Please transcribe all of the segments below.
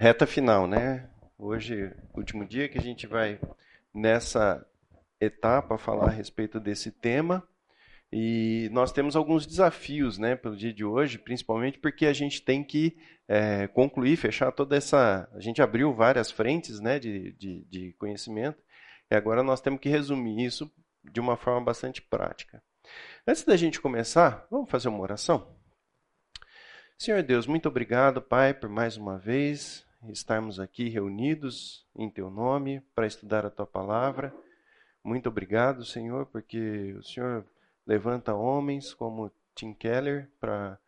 reta final, né? Hoje, último dia que a gente vai nessa etapa falar a respeito desse tema. E nós temos alguns desafios, né, pelo dia de hoje, principalmente porque a gente tem que é, concluir, fechar toda essa. A gente abriu várias frentes, né, de, de, de conhecimento, e agora nós temos que resumir isso de uma forma bastante prática. Antes da gente começar, vamos fazer uma oração? Senhor Deus, muito obrigado, Pai, por mais uma vez estarmos aqui reunidos em Teu nome para estudar a Tua palavra. Muito obrigado, Senhor, porque o Senhor levanta homens como Tim Keller para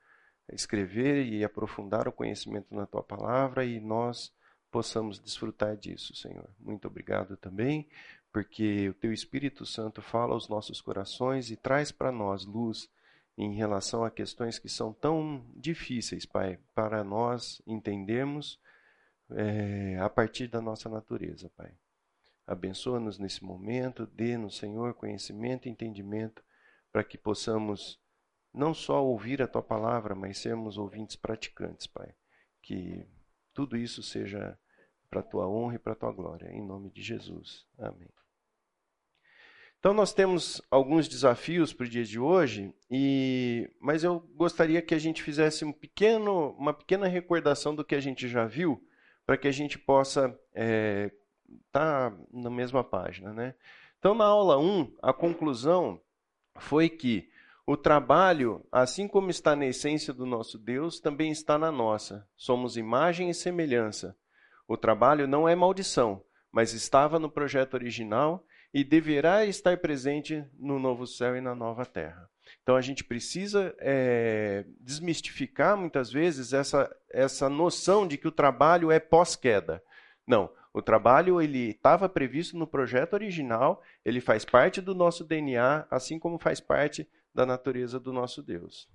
escrever e aprofundar o conhecimento na Tua palavra e nós possamos desfrutar disso, Senhor. Muito obrigado também, porque o Teu Espírito Santo fala aos nossos corações e traz para nós luz em relação a questões que são tão difíceis, Pai, para nós entendermos é, a partir da nossa natureza, Pai. Abençoa-nos nesse momento, dê-nos, Senhor, conhecimento e entendimento para que possamos não só ouvir a Tua palavra, mas sermos ouvintes praticantes, Pai. Que tudo isso seja para a tua honra e para a tua glória. Em nome de Jesus. Amém. Então nós temos alguns desafios para o dia de hoje, e mas eu gostaria que a gente fizesse um pequeno, uma pequena recordação do que a gente já viu, para que a gente possa estar é, tá na mesma página. Né? Então na aula 1, a conclusão foi que o trabalho, assim como está na essência do nosso Deus, também está na nossa. Somos imagem e semelhança. O trabalho não é maldição, mas estava no projeto original e deverá estar presente no novo céu e na nova terra. Então a gente precisa é, desmistificar muitas vezes essa, essa noção de que o trabalho é pós-queda. Não, o trabalho ele estava previsto no projeto original, ele faz parte do nosso DNA, assim como faz parte da natureza do nosso Deus.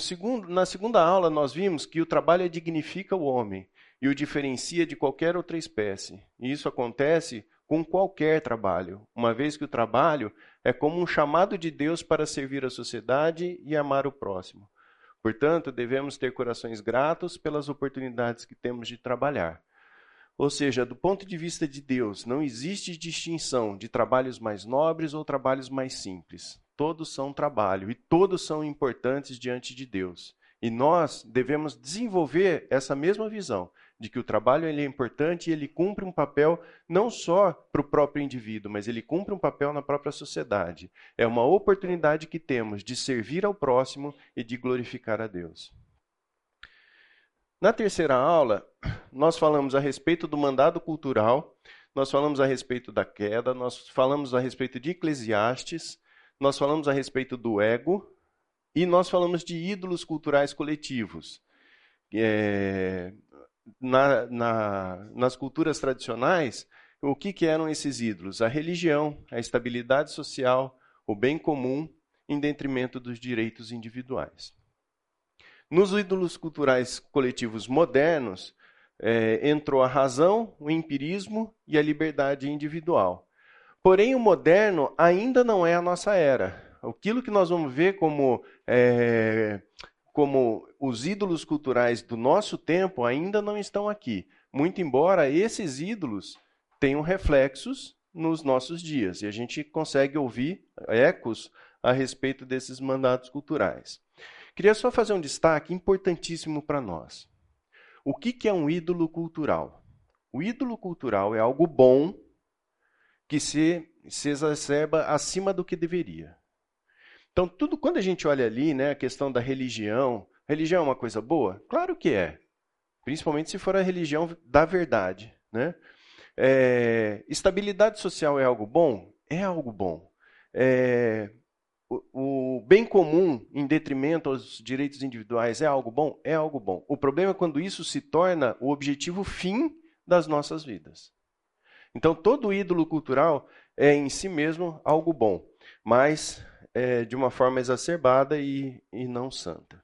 Segundo, na segunda aula, nós vimos que o trabalho dignifica o homem e o diferencia de qualquer outra espécie. E isso acontece com qualquer trabalho, uma vez que o trabalho é como um chamado de Deus para servir a sociedade e amar o próximo. Portanto, devemos ter corações gratos pelas oportunidades que temos de trabalhar. Ou seja, do ponto de vista de Deus, não existe distinção de trabalhos mais nobres ou trabalhos mais simples. Todos são trabalho e todos são importantes diante de Deus. E nós devemos desenvolver essa mesma visão de que o trabalho ele é importante e ele cumpre um papel não só para o próprio indivíduo, mas ele cumpre um papel na própria sociedade. É uma oportunidade que temos de servir ao próximo e de glorificar a Deus. Na terceira aula, nós falamos a respeito do mandado cultural, nós falamos a respeito da queda, nós falamos a respeito de Eclesiastes, nós falamos a respeito do ego e nós falamos de ídolos culturais coletivos. É, na, na, nas culturas tradicionais, o que, que eram esses ídolos? A religião, a estabilidade social, o bem comum, em detrimento dos direitos individuais. Nos ídolos culturais coletivos modernos, é, entrou a razão, o empirismo e a liberdade individual. Porém, o moderno ainda não é a nossa era. Aquilo que nós vamos ver como, é, como os ídolos culturais do nosso tempo ainda não estão aqui. Muito embora esses ídolos tenham reflexos nos nossos dias. E a gente consegue ouvir ecos a respeito desses mandatos culturais. Queria só fazer um destaque importantíssimo para nós. O que, que é um ídolo cultural? O ídolo cultural é algo bom que se, se exacerba acima do que deveria. Então, tudo quando a gente olha ali, né, a questão da religião, religião é uma coisa boa? Claro que é. Principalmente se for a religião da verdade. Né? É, estabilidade social é algo bom? É algo bom. É, o, o, bem comum em detrimento aos direitos individuais é algo bom? É algo bom. O problema é quando isso se torna o objetivo fim das nossas vidas. Então, todo ídolo cultural é em si mesmo algo bom, mas é, de uma forma exacerbada e, e não santa.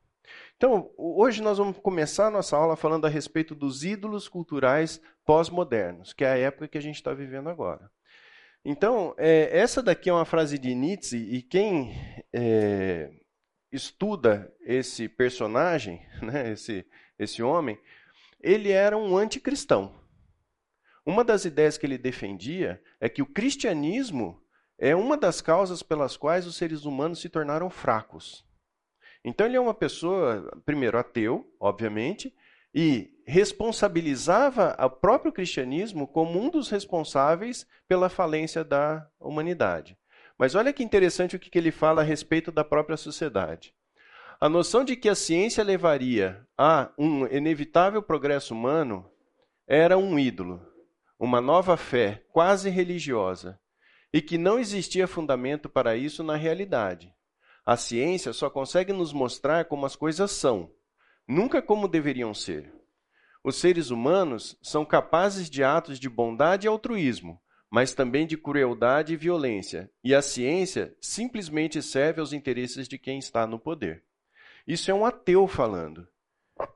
Então, hoje nós vamos começar a nossa aula falando a respeito dos ídolos culturais pós-modernos, que é a época que a gente está vivendo agora. Então, é, essa daqui é uma frase de Nietzsche, e quem é, estuda esse personagem, né, esse, esse homem, ele era um anticristão. Uma das ideias que ele defendia é que o cristianismo é uma das causas pelas quais os seres humanos se tornaram fracos. Então ele é uma pessoa, primeiro, ateu, obviamente, e responsabilizava o próprio cristianismo como um dos responsáveis pela falência da humanidade. Mas olha que interessante o que ele fala a respeito da própria sociedade. A noção de que a ciência levaria a um inevitável progresso humano era um ídolo, uma nova fé quase religiosa, e que não existia fundamento para isso na realidade. A ciência só consegue nos mostrar como as coisas são, nunca como deveriam ser. Os seres humanos são capazes de atos de bondade e altruísmo, mas também de crueldade e violência, e a ciência simplesmente serve aos interesses de quem está no poder. Isso é um ateu falando.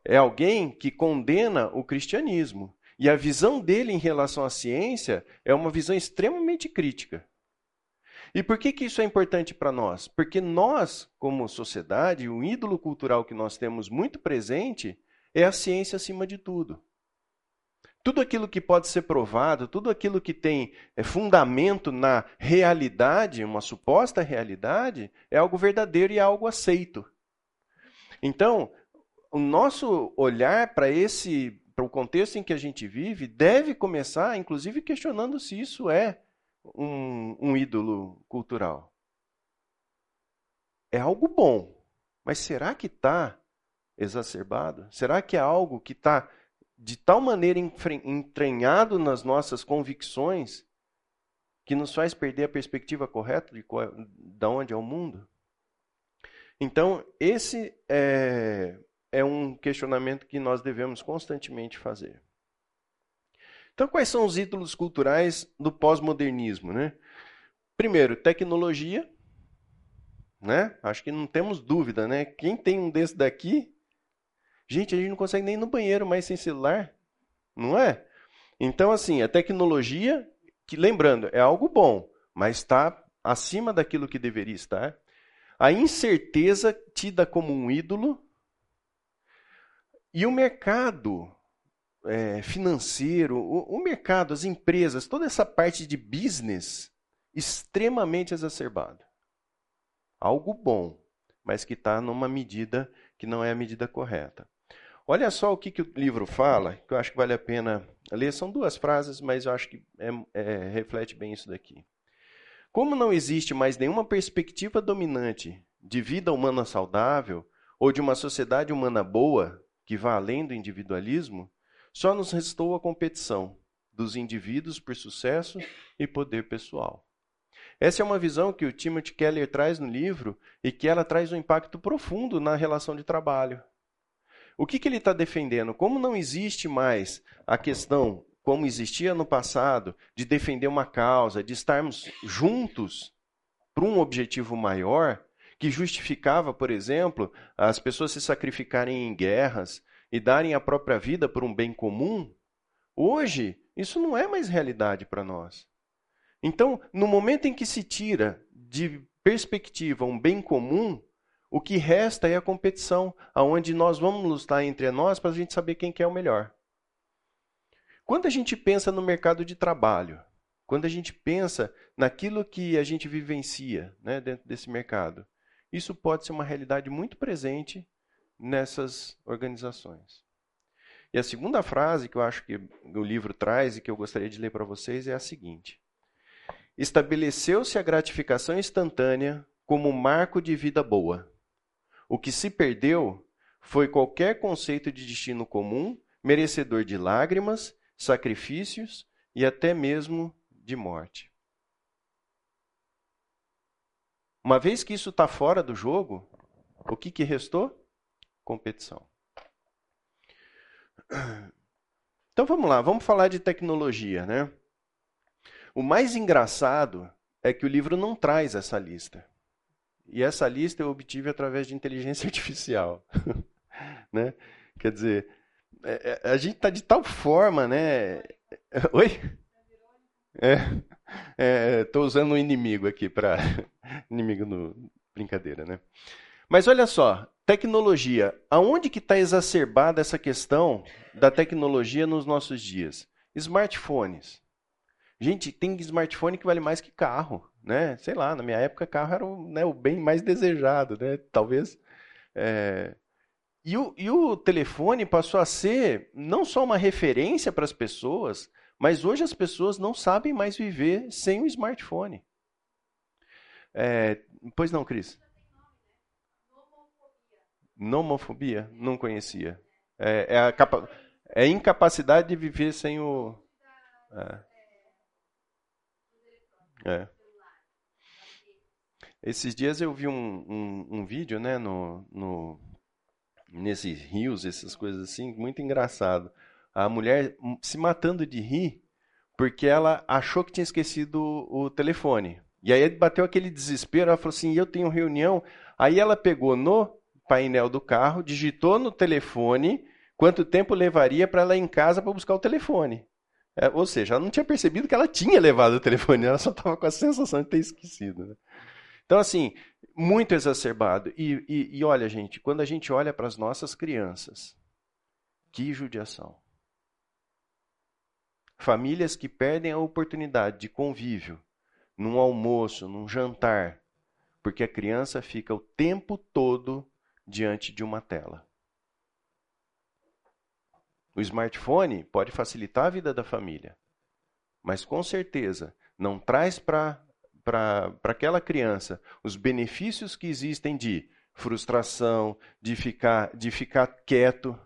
É alguém que condena o cristianismo. E a visão dele em relação à ciência é uma visão extremamente crítica. E por que, que isso é importante para nós? Porque nós, como sociedade, o ídolo cultural que nós temos muito presente é a ciência acima de tudo. Tudo aquilo que pode ser provado, tudo aquilo que tem é, fundamento na realidade, uma suposta realidade, é algo verdadeiro e é algo aceito. Então, o nosso olhar para esse para o contexto em que a gente vive deve começar, inclusive, questionando se isso é um, um ídolo cultural. É algo bom, mas será que está exacerbado? Será que é algo que está de tal maneira entranhado nas nossas convicções que nos faz perder a perspectiva correta de, qual, de onde é o mundo? Então, esse é, é um questionamento que nós devemos constantemente fazer. Então, quais são os ídolos culturais do pós-modernismo? Né? Primeiro, tecnologia. Né? Acho que não temos dúvida, né? Quem tem um desse daqui Gente, a gente não consegue nem ir no banheiro mais sem celular, não é? Então, assim, a tecnologia, que lembrando, é algo bom, mas está acima daquilo que deveria estar. A incerteza tida como um ídolo. E o mercado é, financeiro, o, o mercado, as empresas, toda essa parte de business extremamente exacerbada. Algo bom, mas que está numa medida que não é a medida correta. Olha só o que, que o livro fala, que eu acho que vale a pena ler. São duas frases, mas eu acho que é, é, reflete bem isso daqui. Como não existe mais nenhuma perspectiva dominante de vida humana saudável ou de uma sociedade humana boa que vá além do individualismo, só nos restou a competição dos indivíduos por sucesso e poder pessoal. Essa é uma visão que o Timothy Keller traz no livro e que ela traz um impacto profundo na relação de trabalho. O que, que ele está defendendo? Como não existe mais a questão, como existia no passado, de defender uma causa, de estarmos juntos para um objetivo maior, que justificava, por exemplo, as pessoas se sacrificarem em guerras e darem a própria vida por um bem comum, hoje isso não é mais realidade para nós. Então, no momento em que se tira de perspectiva um bem comum, o que resta é a competição, aonde nós vamos lutar entre nós para a gente saber quem que é o melhor. Quando a gente pensa no mercado de trabalho, quando a gente pensa naquilo que a gente vivencia né, dentro desse mercado, isso pode ser uma realidade muito presente nessas organizações. E a segunda frase que eu acho que o livro traz e que eu gostaria de ler para vocês é a seguinte: Estabeleceu-se a gratificação instantânea como marco de vida boa. O que se perdeu foi qualquer conceito de destino comum, merecedor de lágrimas, sacrifícios e até mesmo de morte. Uma vez que isso está fora do jogo, o que, que restou? Competição. Então vamos lá, vamos falar de tecnologia, né? O mais engraçado é que o livro não traz essa lista. E essa lista eu obtive através de inteligência artificial. né? Quer dizer, é, é, a gente está de tal forma, né? Oi? É, estou é, usando um inimigo aqui para inimigo no brincadeira, né? Mas olha só, tecnologia. Aonde que está exacerbada essa questão da tecnologia nos nossos dias? Smartphones. Gente, tem smartphone que vale mais que carro, né? Sei lá, na minha época carro era o, né, o bem mais desejado, né? Talvez. É... E, o, e o telefone passou a ser não só uma referência para as pessoas, mas hoje as pessoas não sabem mais viver sem o smartphone. É... Pois não, Cris? Nomofobia? Não conhecia. É, é a capa... é incapacidade de viver sem o. É. É. Esses dias eu vi um, um, um vídeo, né, no, no, nesses rios, essas coisas assim, muito engraçado. A mulher se matando de rir porque ela achou que tinha esquecido o, telefone. E aí bateu aquele desespero, ela falou assim, eu tenho reunião. Aí ela pegou no painel do carro, digitou no telefone quanto tempo levaria para ela ir em casa para buscar o telefone. É, ou seja, ela não tinha percebido que ela tinha levado o telefone, ela só estava com a sensação de ter esquecido. Né? Então, assim, muito exacerbado. E, e, e olha, gente, quando a gente olha para as nossas crianças, que judiação. Famílias que perdem a oportunidade de convívio num almoço, num jantar, porque a criança fica o tempo todo diante de uma tela. O smartphone pode facilitar a vida da família, mas com certeza não traz para aquela criança os benefícios que existem de frustração, de ficar, de ficar quieto,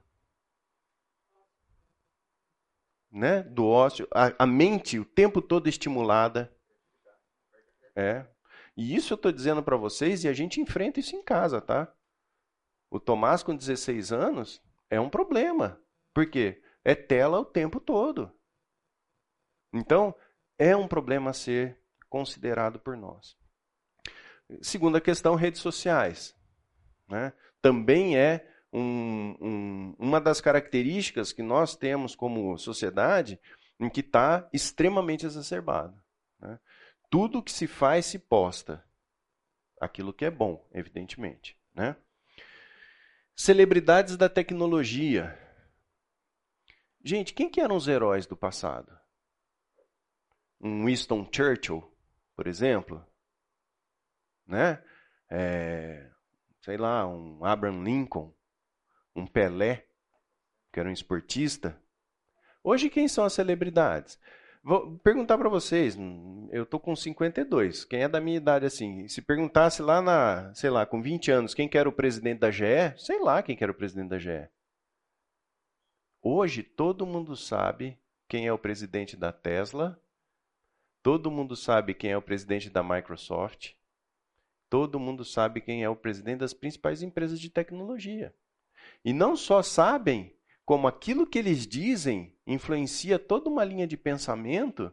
né? do ócio, a, a mente o tempo todo estimulada. É. E isso eu estou dizendo para vocês e a gente enfrenta isso em casa, tá? O Tomás com 16 anos é um problema. Por quê? É tela o tempo todo. Então, é um problema a ser considerado por nós. Segunda questão, redes sociais. Né? Também é um, um, uma das características que nós temos como sociedade em que está extremamente exacerbado. Né? Tudo que se faz se posta. Aquilo que é bom, evidentemente. Né? Celebridades da tecnologia. Gente, quem que eram os heróis do passado? Um Winston Churchill, por exemplo, né? É, sei lá, um Abraham Lincoln, um Pelé, que era um esportista. Hoje quem são as celebridades? Vou perguntar para vocês, eu tô com 52. Quem é da minha idade assim, se perguntasse lá na, sei lá, com 20 anos, quem que era o presidente da GE, sei lá quem que era o presidente da GE. Hoje todo mundo sabe quem é o presidente da Tesla, todo mundo sabe quem é o presidente da Microsoft, todo mundo sabe quem é o presidente das principais empresas de tecnologia. E não só sabem, como aquilo que eles dizem influencia toda uma linha de pensamento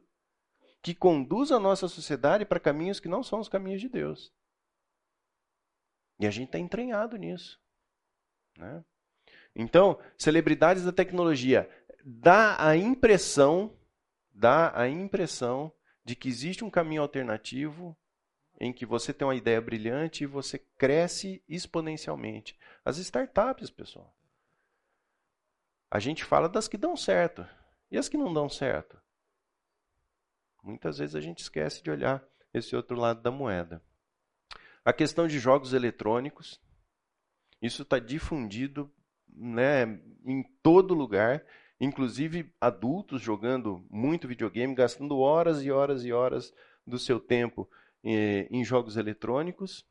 que conduz a nossa sociedade para caminhos que não são os caminhos de Deus. E a gente está entranhado nisso. Né? Então, celebridades da tecnologia dá a impressão, dá a impressão de que existe um caminho alternativo em que você tem uma ideia brilhante e você cresce exponencialmente. As startups, pessoal. A gente fala das que dão certo. E as que não dão certo? Muitas vezes a gente esquece de olhar esse outro lado da moeda. A questão de jogos eletrônicos. Isso está difundido né, em todo lugar, inclusive adultos jogando muito videogame, gastando horas e horas e horas do seu tempo em jogos eletrônicos,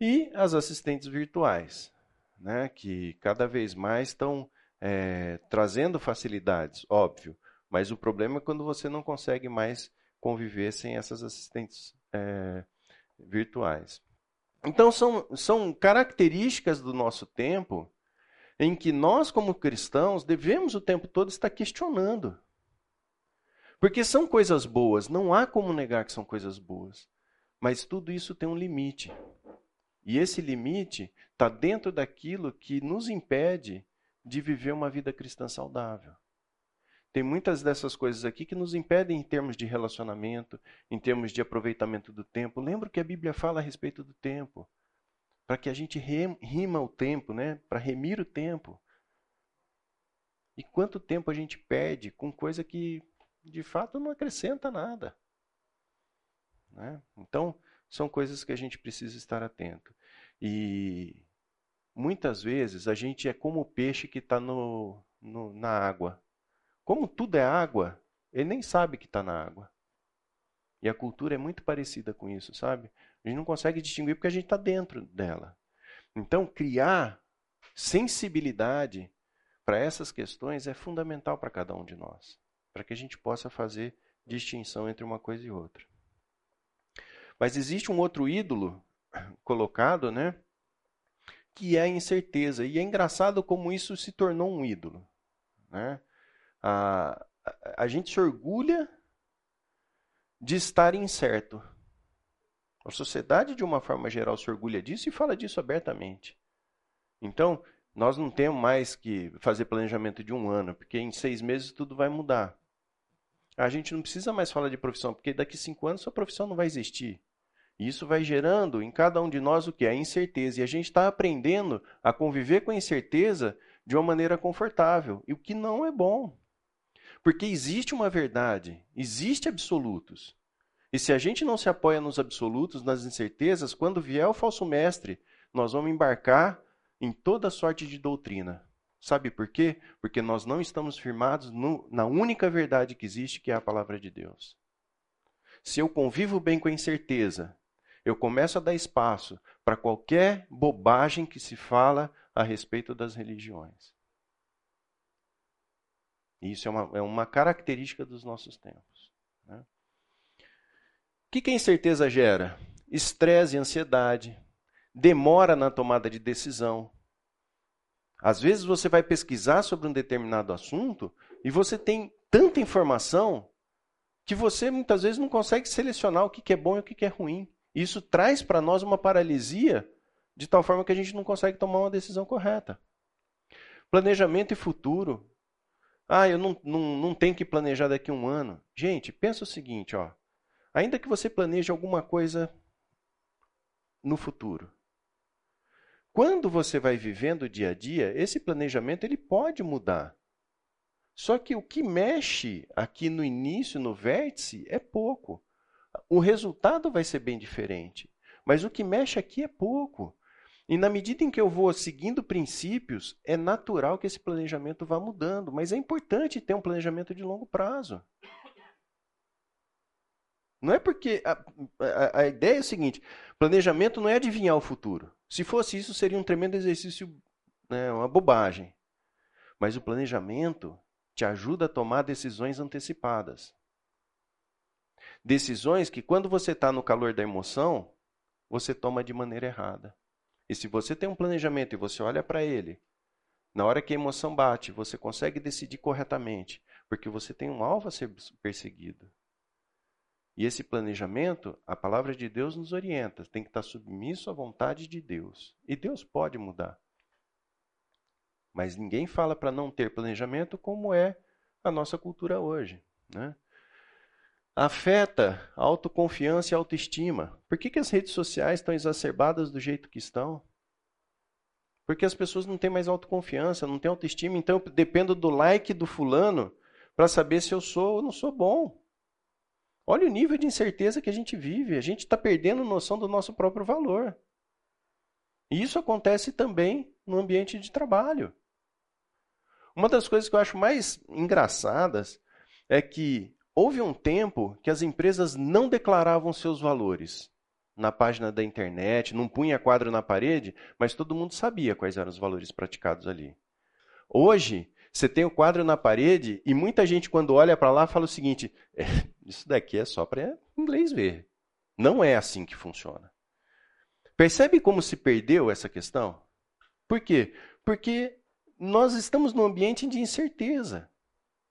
e as assistentes virtuais, né, que cada vez mais estão é, trazendo facilidades, óbvio, mas o problema é quando você não consegue mais conviver sem essas assistentes é, virtuais. Então, são, são características do nosso tempo em que nós, como cristãos, devemos o tempo todo estar questionando. Porque são coisas boas, não há como negar que são coisas boas. Mas tudo isso tem um limite. E esse limite está dentro daquilo que nos impede de viver uma vida cristã saudável. Tem muitas dessas coisas aqui que nos impedem em termos de relacionamento, em termos de aproveitamento do tempo. Lembra que a Bíblia fala a respeito do tempo. para que a gente rima o tempo, né? para remir o tempo. E quanto tempo a gente perde com coisa que de fato não acrescenta nada. Né? Então, são coisas que a gente precisa estar atento. E muitas vezes a gente é como o peixe que está no, no, na água. Como tudo é água, ele nem sabe que está na água. E a cultura é muito parecida com isso, sabe? A gente não consegue distinguir porque a gente está dentro dela. Então, criar sensibilidade para essas questões é fundamental para cada um de nós, para que a gente possa fazer distinção entre uma coisa e outra. Mas existe um outro ídolo colocado, né? Que é a incerteza. E é engraçado como isso se tornou um ídolo. Né? A, a, gente se orgulha de estar incerto. A sociedade, de uma forma geral, se orgulha disso e fala disso abertamente. Então, nós não temos mais que fazer planejamento de um ano, porque em seis meses tudo vai mudar. A gente não precisa mais falar de profissão, porque daqui cinco anos sua profissão não vai existir. E isso vai gerando em cada um de nós o que? A incerteza. E a gente está aprendendo a conviver com a incerteza de uma maneira confortável. E o que não é bom. Porque existe uma verdade, existe absolutos. E se a gente não se apoia nos absolutos, nas incertezas, quando vier o falso mestre, nós vamos embarcar em toda sorte de doutrina. Sabe por quê? Porque nós não estamos firmados no, na única verdade que existe, que é a palavra de Deus. Se eu convivo bem com a incerteza, eu começo a dar espaço para qualquer bobagem que se fala a respeito das religiões. Isso é uma, é uma característica dos nossos tempos. Né? O que, que a incerteza gera? Estresse e ansiedade, demora na tomada de decisão. Às vezes você vai pesquisar sobre um determinado assunto e você tem tanta informação que você muitas vezes não consegue selecionar o que é bom e o que é ruim. Isso traz para nós uma paralisia de tal forma que a gente não consegue tomar uma decisão correta. Planejamento e futuro. Ah, eu não, não, não tenho que planejar daqui a um ano. Gente, pensa o seguinte, ó. Ainda que você planeje alguma coisa no futuro, quando você vai vivendo o dia a dia, esse planejamento ele pode mudar. Só que o que mexe aqui no início, no vértice, é pouco. O resultado vai ser bem diferente. Mas o que mexe aqui é pouco. E na medida em que eu vou seguindo princípios, é natural que esse planejamento vá mudando. Mas é importante ter um planejamento de longo prazo. Não é porque. A, a, a ideia é o seguinte: planejamento não é adivinhar o futuro. Se fosse isso, seria um tremendo exercício, né, uma bobagem. Mas o planejamento te ajuda a tomar decisões antecipadas. Decisões que, quando você está no calor da emoção, você toma de maneira errada. E se você tem um planejamento e você olha para ele, na hora que a emoção bate, você consegue decidir corretamente, porque você tem um alvo a ser perseguido. E esse planejamento, a palavra de Deus nos orienta, tem que estar submisso à vontade de Deus. E Deus pode mudar. Mas ninguém fala para não ter planejamento como é a nossa cultura hoje. Né? Afeta autoconfiança e autoestima. Por que, que as redes sociais estão exacerbadas do jeito que estão? Porque as pessoas não têm mais autoconfiança, não têm autoestima, então eu dependo do like do fulano para saber se eu sou ou não sou bom. Olha o nível de incerteza que a gente vive. A gente está perdendo noção do nosso próprio valor. E isso acontece também no ambiente de trabalho. Uma das coisas que eu acho mais engraçadas é que houve um tempo que as empresas não declaravam seus valores na página da internet, não punha quadro na parede, mas todo mundo sabia quais eram os valores praticados ali. Hoje, você tem o quadro na parede e muita gente, quando olha para lá, fala o seguinte: é, isso daqui é só para inglês ver. Não é assim que funciona. Percebe como se perdeu essa questão? Por quê? Porque nós estamos num ambiente de incerteza.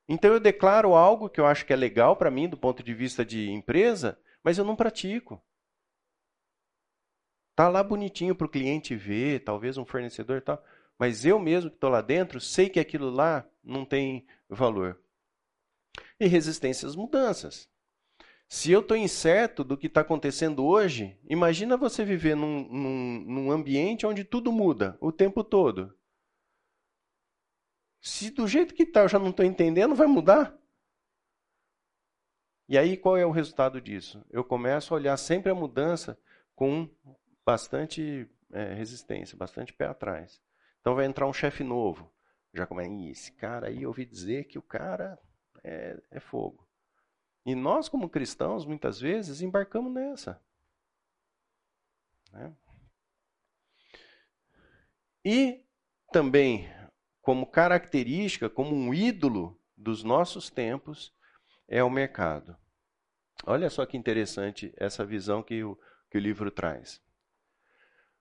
Então eu declaro algo que eu acho que é legal para mim do ponto de vista de empresa, mas eu não pratico. Tá lá bonitinho para o cliente ver, talvez um fornecedor e tal mas eu mesmo que estou lá dentro sei que aquilo lá não tem valor. E resistência às mudanças. Se eu estou incerto do que está acontecendo hoje, imagina você viver num, num, num ambiente onde tudo muda o tempo todo. Se do jeito que está eu já não estou entendendo, vai mudar? E aí qual é o resultado disso? Eu começo a olhar sempre a mudança com bastante é, resistência, bastante pé atrás. Então vai entrar um chefe novo. Já começa, esse cara aí, eu ouvi dizer que o cara é, é fogo. E nós, como cristãos, muitas vezes embarcamos nessa. Né? E também, como característica, como um ídolo dos nossos tempos, é o mercado. Olha só que interessante essa visão que o, que o livro traz.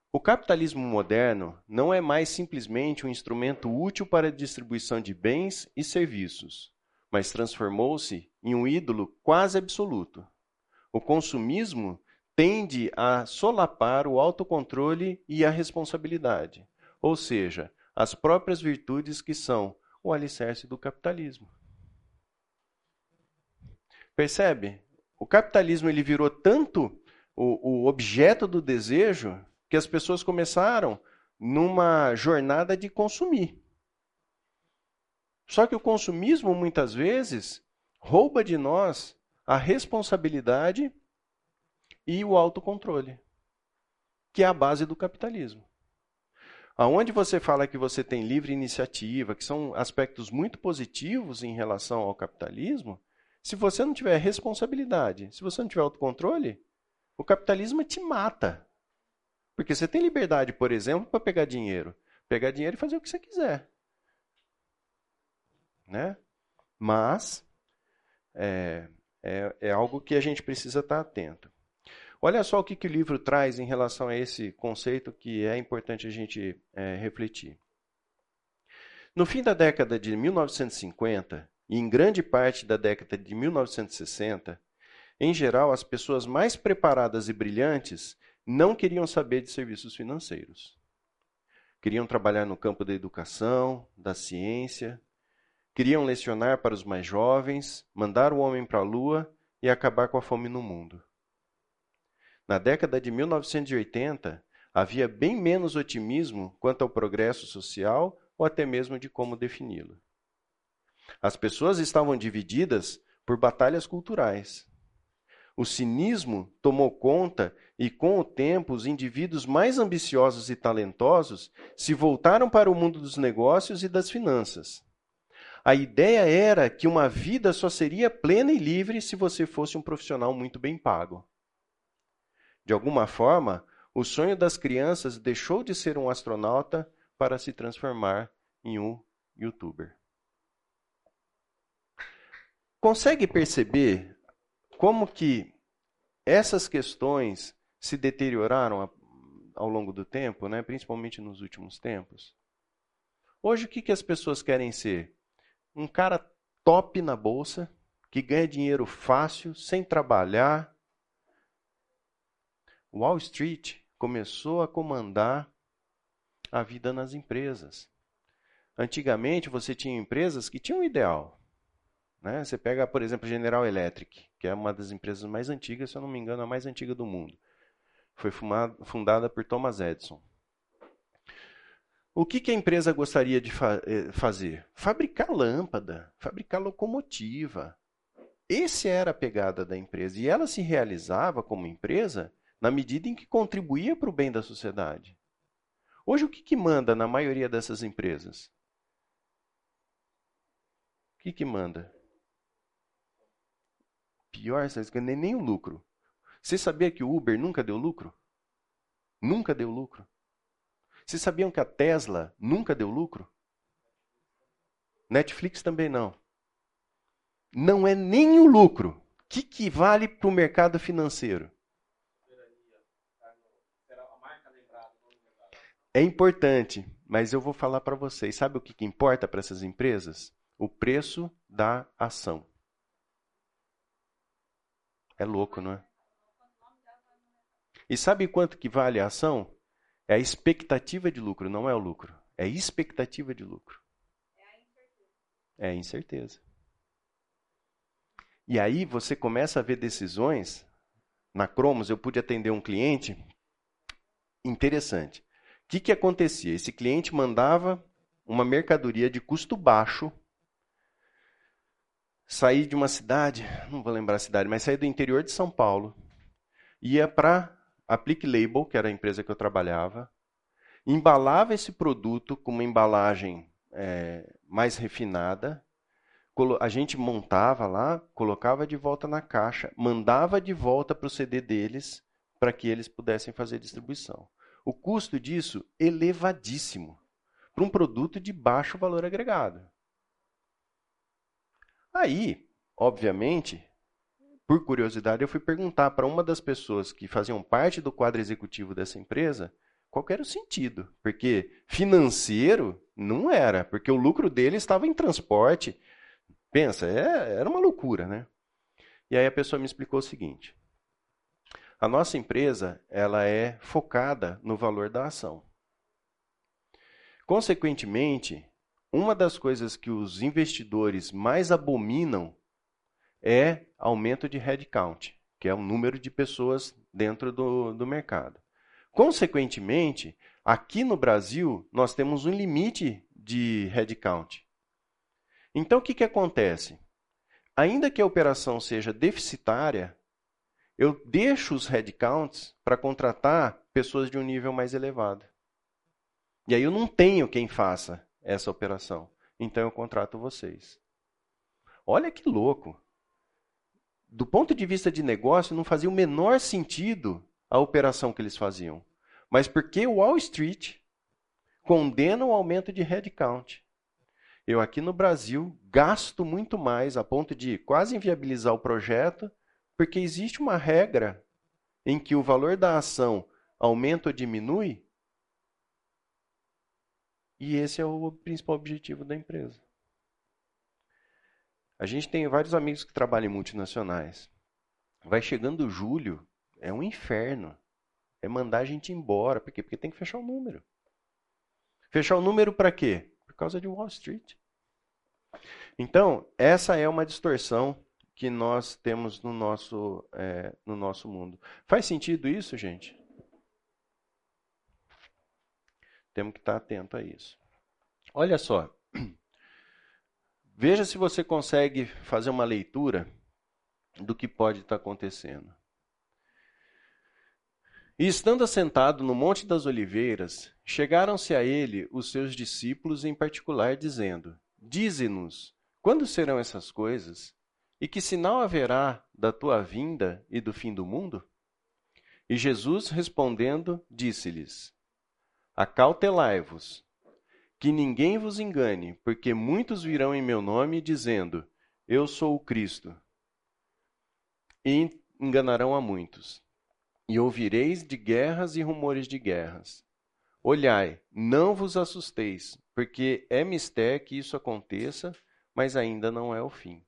O capitalismo moderno não é mais simplesmente um instrumento útil para a distribuição de bens e serviços, mas transformou-se em um ídolo quase absoluto. O consumismo tende a solapar o autocontrole e a responsabilidade, ou seja, as próprias virtudes que são o alicerce do capitalismo. Percebe? O capitalismo ele virou tanto o, o objeto do desejo que as pessoas começaram numa jornada de consumir. Só que o consumismo, muitas vezes, rouba de nós a responsabilidade e o autocontrole, que é a base do capitalismo. Aonde você fala que você tem livre iniciativa, que são aspectos muito positivos em relação ao capitalismo, se você não tiver responsabilidade, se você não tiver autocontrole, o capitalismo te mata. Porque você tem liberdade, por exemplo, para pegar dinheiro. Pegar dinheiro e fazer o que você quiser né? Mas é, é, é algo que a gente precisa estar atento. Olha só o que, que o livro traz em relação a esse conceito que é importante a gente é, refletir. No fim da década de 1950 e em grande parte da década de 1960, em geral, as pessoas mais preparadas e brilhantes não queriam saber de serviços financeiros. Queriam trabalhar no campo da educação, da ciência, Queriam lecionar para os mais jovens, mandar o homem para a lua e acabar com a fome no mundo. Na década de 1980, havia bem menos otimismo quanto ao progresso social ou até mesmo de como defini-lo. As pessoas estavam divididas por batalhas culturais. O cinismo tomou conta e, com o tempo, os indivíduos mais ambiciosos e talentosos se voltaram para o mundo dos negócios e das finanças. A ideia era que uma vida só seria plena e livre se você fosse um profissional muito bem pago. De alguma forma, o sonho das crianças deixou de ser um astronauta para se transformar em um youtuber. Consegue perceber como que essas questões se deterioraram ao longo do tempo, né? principalmente nos últimos tempos? Hoje, o que, que as pessoas querem ser? um cara top na bolsa, que ganha dinheiro fácil, sem trabalhar. Wall Street começou a comandar a vida nas empresas. Antigamente você tinha empresas que tinham um ideal. Né? Você pega, por exemplo, General Electric, que é uma das empresas mais antigas, se eu não me engano, a mais antiga do mundo. Foi fundada por Thomas Edison. O que, que a empresa gostaria de fa eh, fazer? Fabricar lâmpada, fabricar locomotiva. Esse era a pegada da empresa. E ela se realizava como empresa na medida em que contribuía para o bem da sociedade. Hoje, o que, que manda na maioria dessas empresas? O que, que manda? Pior, ganham nem o lucro. Você sabia que o Uber nunca deu lucro? Nunca deu lucro. Vocês sabiam que a Tesla nunca deu lucro? Netflix também não. Não é nem o lucro. O que, que vale para o mercado financeiro? É importante, mas eu vou falar para vocês. Sabe o que, que importa para essas empresas? O preço da ação. É louco, não é? E sabe quanto que vale a ação? É a expectativa de lucro, não é o lucro. É expectativa de lucro. É a incerteza. É a incerteza. E aí você começa a ver decisões. Na Cromos eu pude atender um cliente interessante. Que, que acontecia? Esse cliente mandava uma mercadoria de custo baixo sair de uma cidade, não vou lembrar a cidade, mas sair do interior de São Paulo, ia para Aplique Label, que era a empresa que eu trabalhava, embalava esse produto com uma embalagem é, mais refinada, a gente montava lá, colocava de volta na caixa, mandava de volta para o CD deles para que eles pudessem fazer distribuição. O custo disso elevadíssimo para um produto de baixo valor agregado. Aí, obviamente, por curiosidade, eu fui perguntar para uma das pessoas que faziam parte do quadro executivo dessa empresa qual era o sentido. Porque financeiro não era, porque o lucro dele estava em transporte. Pensa, é, era uma loucura, né? E aí a pessoa me explicou o seguinte: a nossa empresa ela é focada no valor da ação. Consequentemente, uma das coisas que os investidores mais abominam é aumento de headcount, que é o número de pessoas dentro do, do mercado. Consequentemente, aqui no Brasil, nós temos um limite de headcount. Então, o que, que acontece? Ainda que a operação seja deficitária, eu deixo os headcounts para contratar pessoas de um nível mais elevado. E aí eu não tenho quem faça essa operação. Então eu contrato vocês. Olha que louco. Do ponto de vista de negócio, não fazia o menor sentido a operação que eles faziam. Mas porque Wall Street condena o aumento de headcount. Eu aqui no Brasil gasto muito mais a ponto de quase inviabilizar o projeto, porque existe uma regra em que o valor da ação aumenta ou diminui, e esse é o principal objetivo da empresa. A gente tem vários amigos que trabalham em multinacionais. Vai chegando julho, é um inferno. É mandar a gente embora. Por quê? Porque tem que fechar o número. Fechar o número para quê? Por causa de Wall Street. Então, essa é uma distorção que nós temos no nosso, é, no nosso mundo. Faz sentido isso, gente? Temos que estar atento a isso. Olha só. Veja se você consegue fazer uma leitura do que pode estar acontecendo. E estando assentado no Monte das Oliveiras, chegaram-se a ele os seus discípulos em particular, dizendo: Dize-nos, quando serão essas coisas? E que sinal haverá da tua vinda e do fim do mundo? E Jesus, respondendo, disse-lhes: Acautelai-vos, que ninguém vos engane, porque muitos virão em meu nome, dizendo: Eu sou o Cristo, e enganarão a muitos. E ouvireis de guerras e rumores de guerras. Olhai, não vos assusteis, porque é mistério que isso aconteça, mas ainda não é o fim.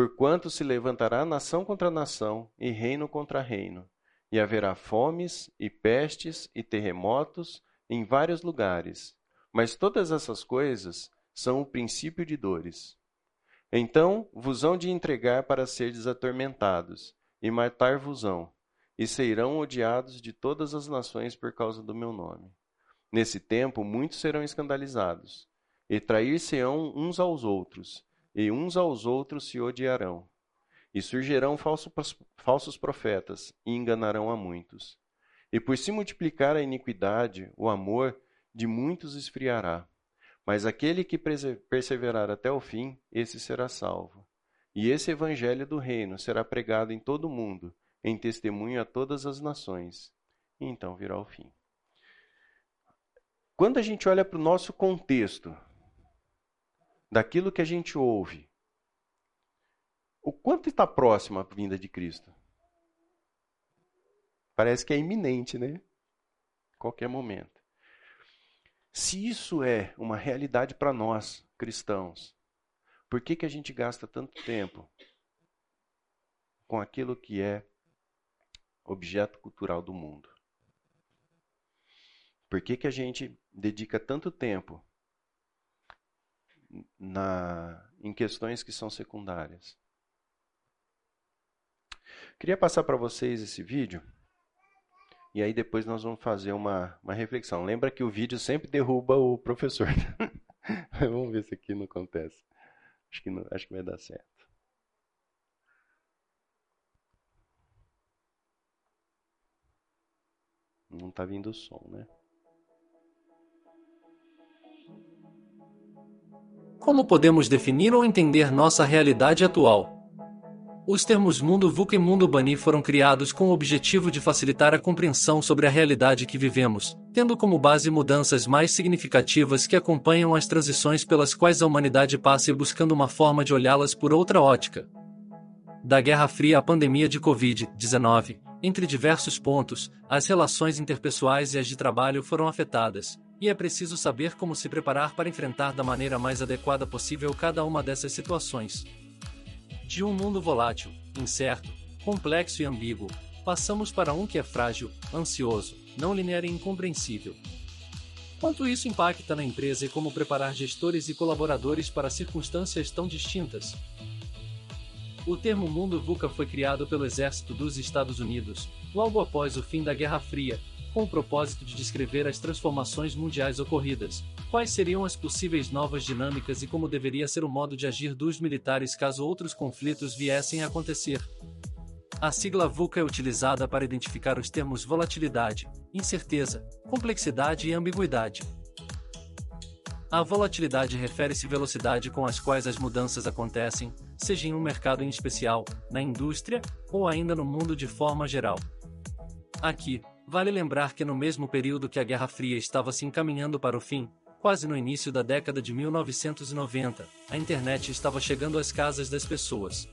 Porquanto se levantará nação contra nação e reino contra reino, e haverá fomes e pestes e terremotos em vários lugares. Mas todas essas coisas são o princípio de dores. Então vos hão de entregar para serdes atormentados, e matar-vos-ão, e serão odiados de todas as nações por causa do meu nome. Nesse tempo, muitos serão escandalizados, e trair-se-ão uns aos outros, e uns aos outros se odiarão. E surgirão falsos profetas, e enganarão a muitos. E por se multiplicar a iniquidade, o amor de muitos esfriará. Mas aquele que perseverar até o fim, esse será salvo. E esse evangelho do reino será pregado em todo o mundo, em testemunho a todas as nações, e então virá o fim. Quando a gente olha para o nosso contexto, daquilo que a gente ouve, o quanto está próximo a vinda de Cristo? Parece que é iminente, né? Qualquer momento. Se isso é uma realidade para nós, cristãos, por que, que a gente gasta tanto tempo com aquilo que é objeto cultural do mundo. Por que, que a gente dedica tanto tempo na, em questões que são secundárias? Queria passar para vocês esse vídeo e aí depois nós vamos fazer uma, uma reflexão. Lembra que o vídeo sempre derruba o professor. vamos ver se aqui não acontece. Acho que, não, acho que vai dar certo. Não está vindo o som, né? Como podemos definir ou entender nossa realidade atual? Os termos mundo VUCA e mundo Bani foram criados com o objetivo de facilitar a compreensão sobre a realidade que vivemos, tendo como base mudanças mais significativas que acompanham as transições pelas quais a humanidade passa e buscando uma forma de olhá-las por outra ótica. Da Guerra Fria à pandemia de Covid-19, entre diversos pontos, as relações interpessoais e as de trabalho foram afetadas, e é preciso saber como se preparar para enfrentar da maneira mais adequada possível cada uma dessas situações. De um mundo volátil, incerto, complexo e ambíguo, passamos para um que é frágil, ansioso, não linear e incompreensível. Quanto isso impacta na empresa e como preparar gestores e colaboradores para circunstâncias tão distintas? O termo mundo VUCA foi criado pelo Exército dos Estados Unidos, logo após o fim da Guerra Fria, com o propósito de descrever as transformações mundiais ocorridas, quais seriam as possíveis novas dinâmicas e como deveria ser o modo de agir dos militares caso outros conflitos viessem a acontecer. A sigla VUCA é utilizada para identificar os termos volatilidade, incerteza, complexidade e ambiguidade. A volatilidade refere-se à velocidade com as quais as mudanças acontecem, seja em um mercado em especial, na indústria ou ainda no mundo de forma geral. Aqui, Vale lembrar que no mesmo período que a Guerra Fria estava se encaminhando para o fim, quase no início da década de 1990, a internet estava chegando às casas das pessoas.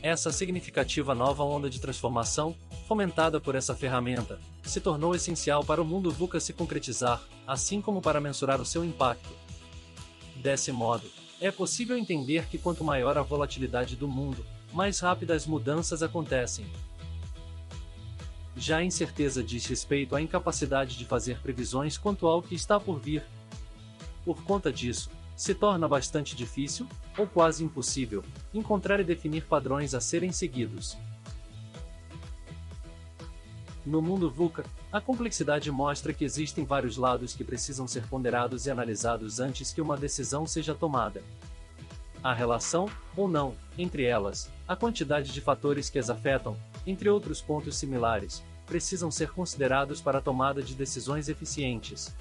Essa significativa nova onda de transformação, fomentada por essa ferramenta, se tornou essencial para o mundo VUCA se concretizar, assim como para mensurar o seu impacto. Desse modo, é possível entender que quanto maior a volatilidade do mundo, mais rápidas as mudanças acontecem, já a incerteza diz respeito à incapacidade de fazer previsões quanto ao que está por vir. Por conta disso, se torna bastante difícil, ou quase impossível, encontrar e definir padrões a serem seguidos. No mundo VUCA, a complexidade mostra que existem vários lados que precisam ser ponderados e analisados antes que uma decisão seja tomada. A relação, ou não, entre elas, a quantidade de fatores que as afetam, entre outros pontos similares, precisam ser considerados para a tomada de decisões eficientes.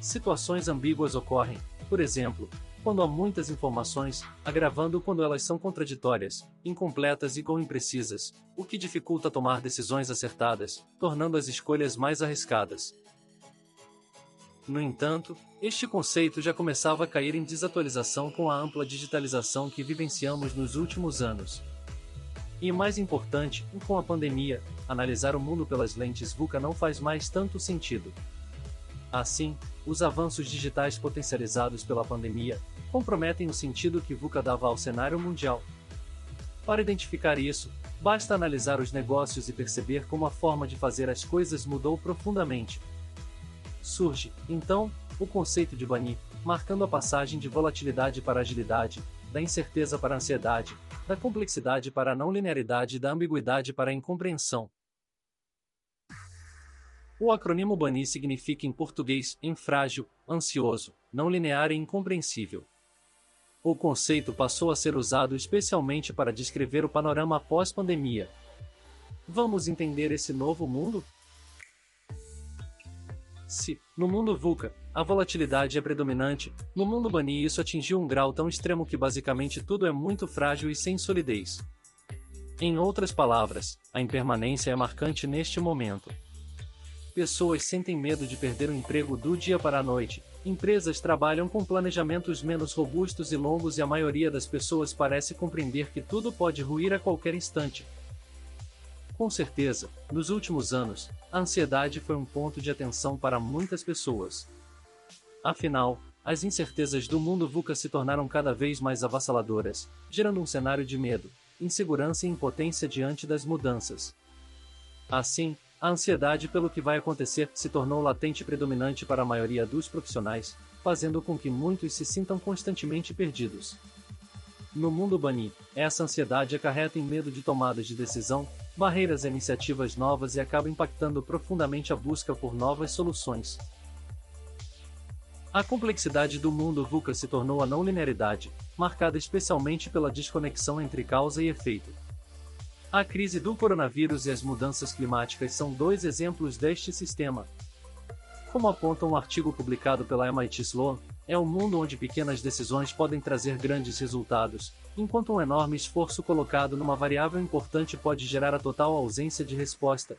Situações ambíguas ocorrem, por exemplo, quando há muitas informações, agravando quando elas são contraditórias, incompletas e ou imprecisas, o que dificulta tomar decisões acertadas, tornando as escolhas mais arriscadas. No entanto, este conceito já começava a cair em desatualização com a ampla digitalização que vivenciamos nos últimos anos. E mais importante, com a pandemia, analisar o mundo pelas lentes VUCA não faz mais tanto sentido. Assim, os avanços digitais potencializados pela pandemia comprometem o sentido que VUCA dava ao cenário mundial. Para identificar isso, basta analisar os negócios e perceber como a forma de fazer as coisas mudou profundamente. Surge, então, o conceito de Bani, marcando a passagem de volatilidade para agilidade, da incerteza para a ansiedade, da complexidade para a não linearidade e da ambiguidade para a incompreensão. O acrônimo BANI significa em português infrágil, ansioso, não linear e incompreensível. O conceito passou a ser usado especialmente para descrever o panorama pós-pandemia. Vamos entender esse novo mundo? Se, no mundo VUCA, a volatilidade é predominante, no mundo Bani isso atingiu um grau tão extremo que basicamente tudo é muito frágil e sem solidez. Em outras palavras, a impermanência é marcante neste momento. Pessoas sentem medo de perder o emprego do dia para a noite, empresas trabalham com planejamentos menos robustos e longos e a maioria das pessoas parece compreender que tudo pode ruir a qualquer instante. Com certeza, nos últimos anos, a ansiedade foi um ponto de atenção para muitas pessoas. Afinal, as incertezas do mundo VUCA se tornaram cada vez mais avassaladoras, gerando um cenário de medo, insegurança e impotência diante das mudanças. Assim, a ansiedade pelo que vai acontecer se tornou latente e predominante para a maioria dos profissionais, fazendo com que muitos se sintam constantemente perdidos. No mundo Bani, essa ansiedade acarreta em medo de tomadas de decisão, barreiras a iniciativas novas e acaba impactando profundamente a busca por novas soluções. A complexidade do mundo VUCA se tornou a não linearidade, marcada especialmente pela desconexão entre causa e efeito. A crise do coronavírus e as mudanças climáticas são dois exemplos deste sistema. Como aponta um artigo publicado pela MIT Sloan, é um mundo onde pequenas decisões podem trazer grandes resultados, enquanto um enorme esforço colocado numa variável importante pode gerar a total ausência de resposta.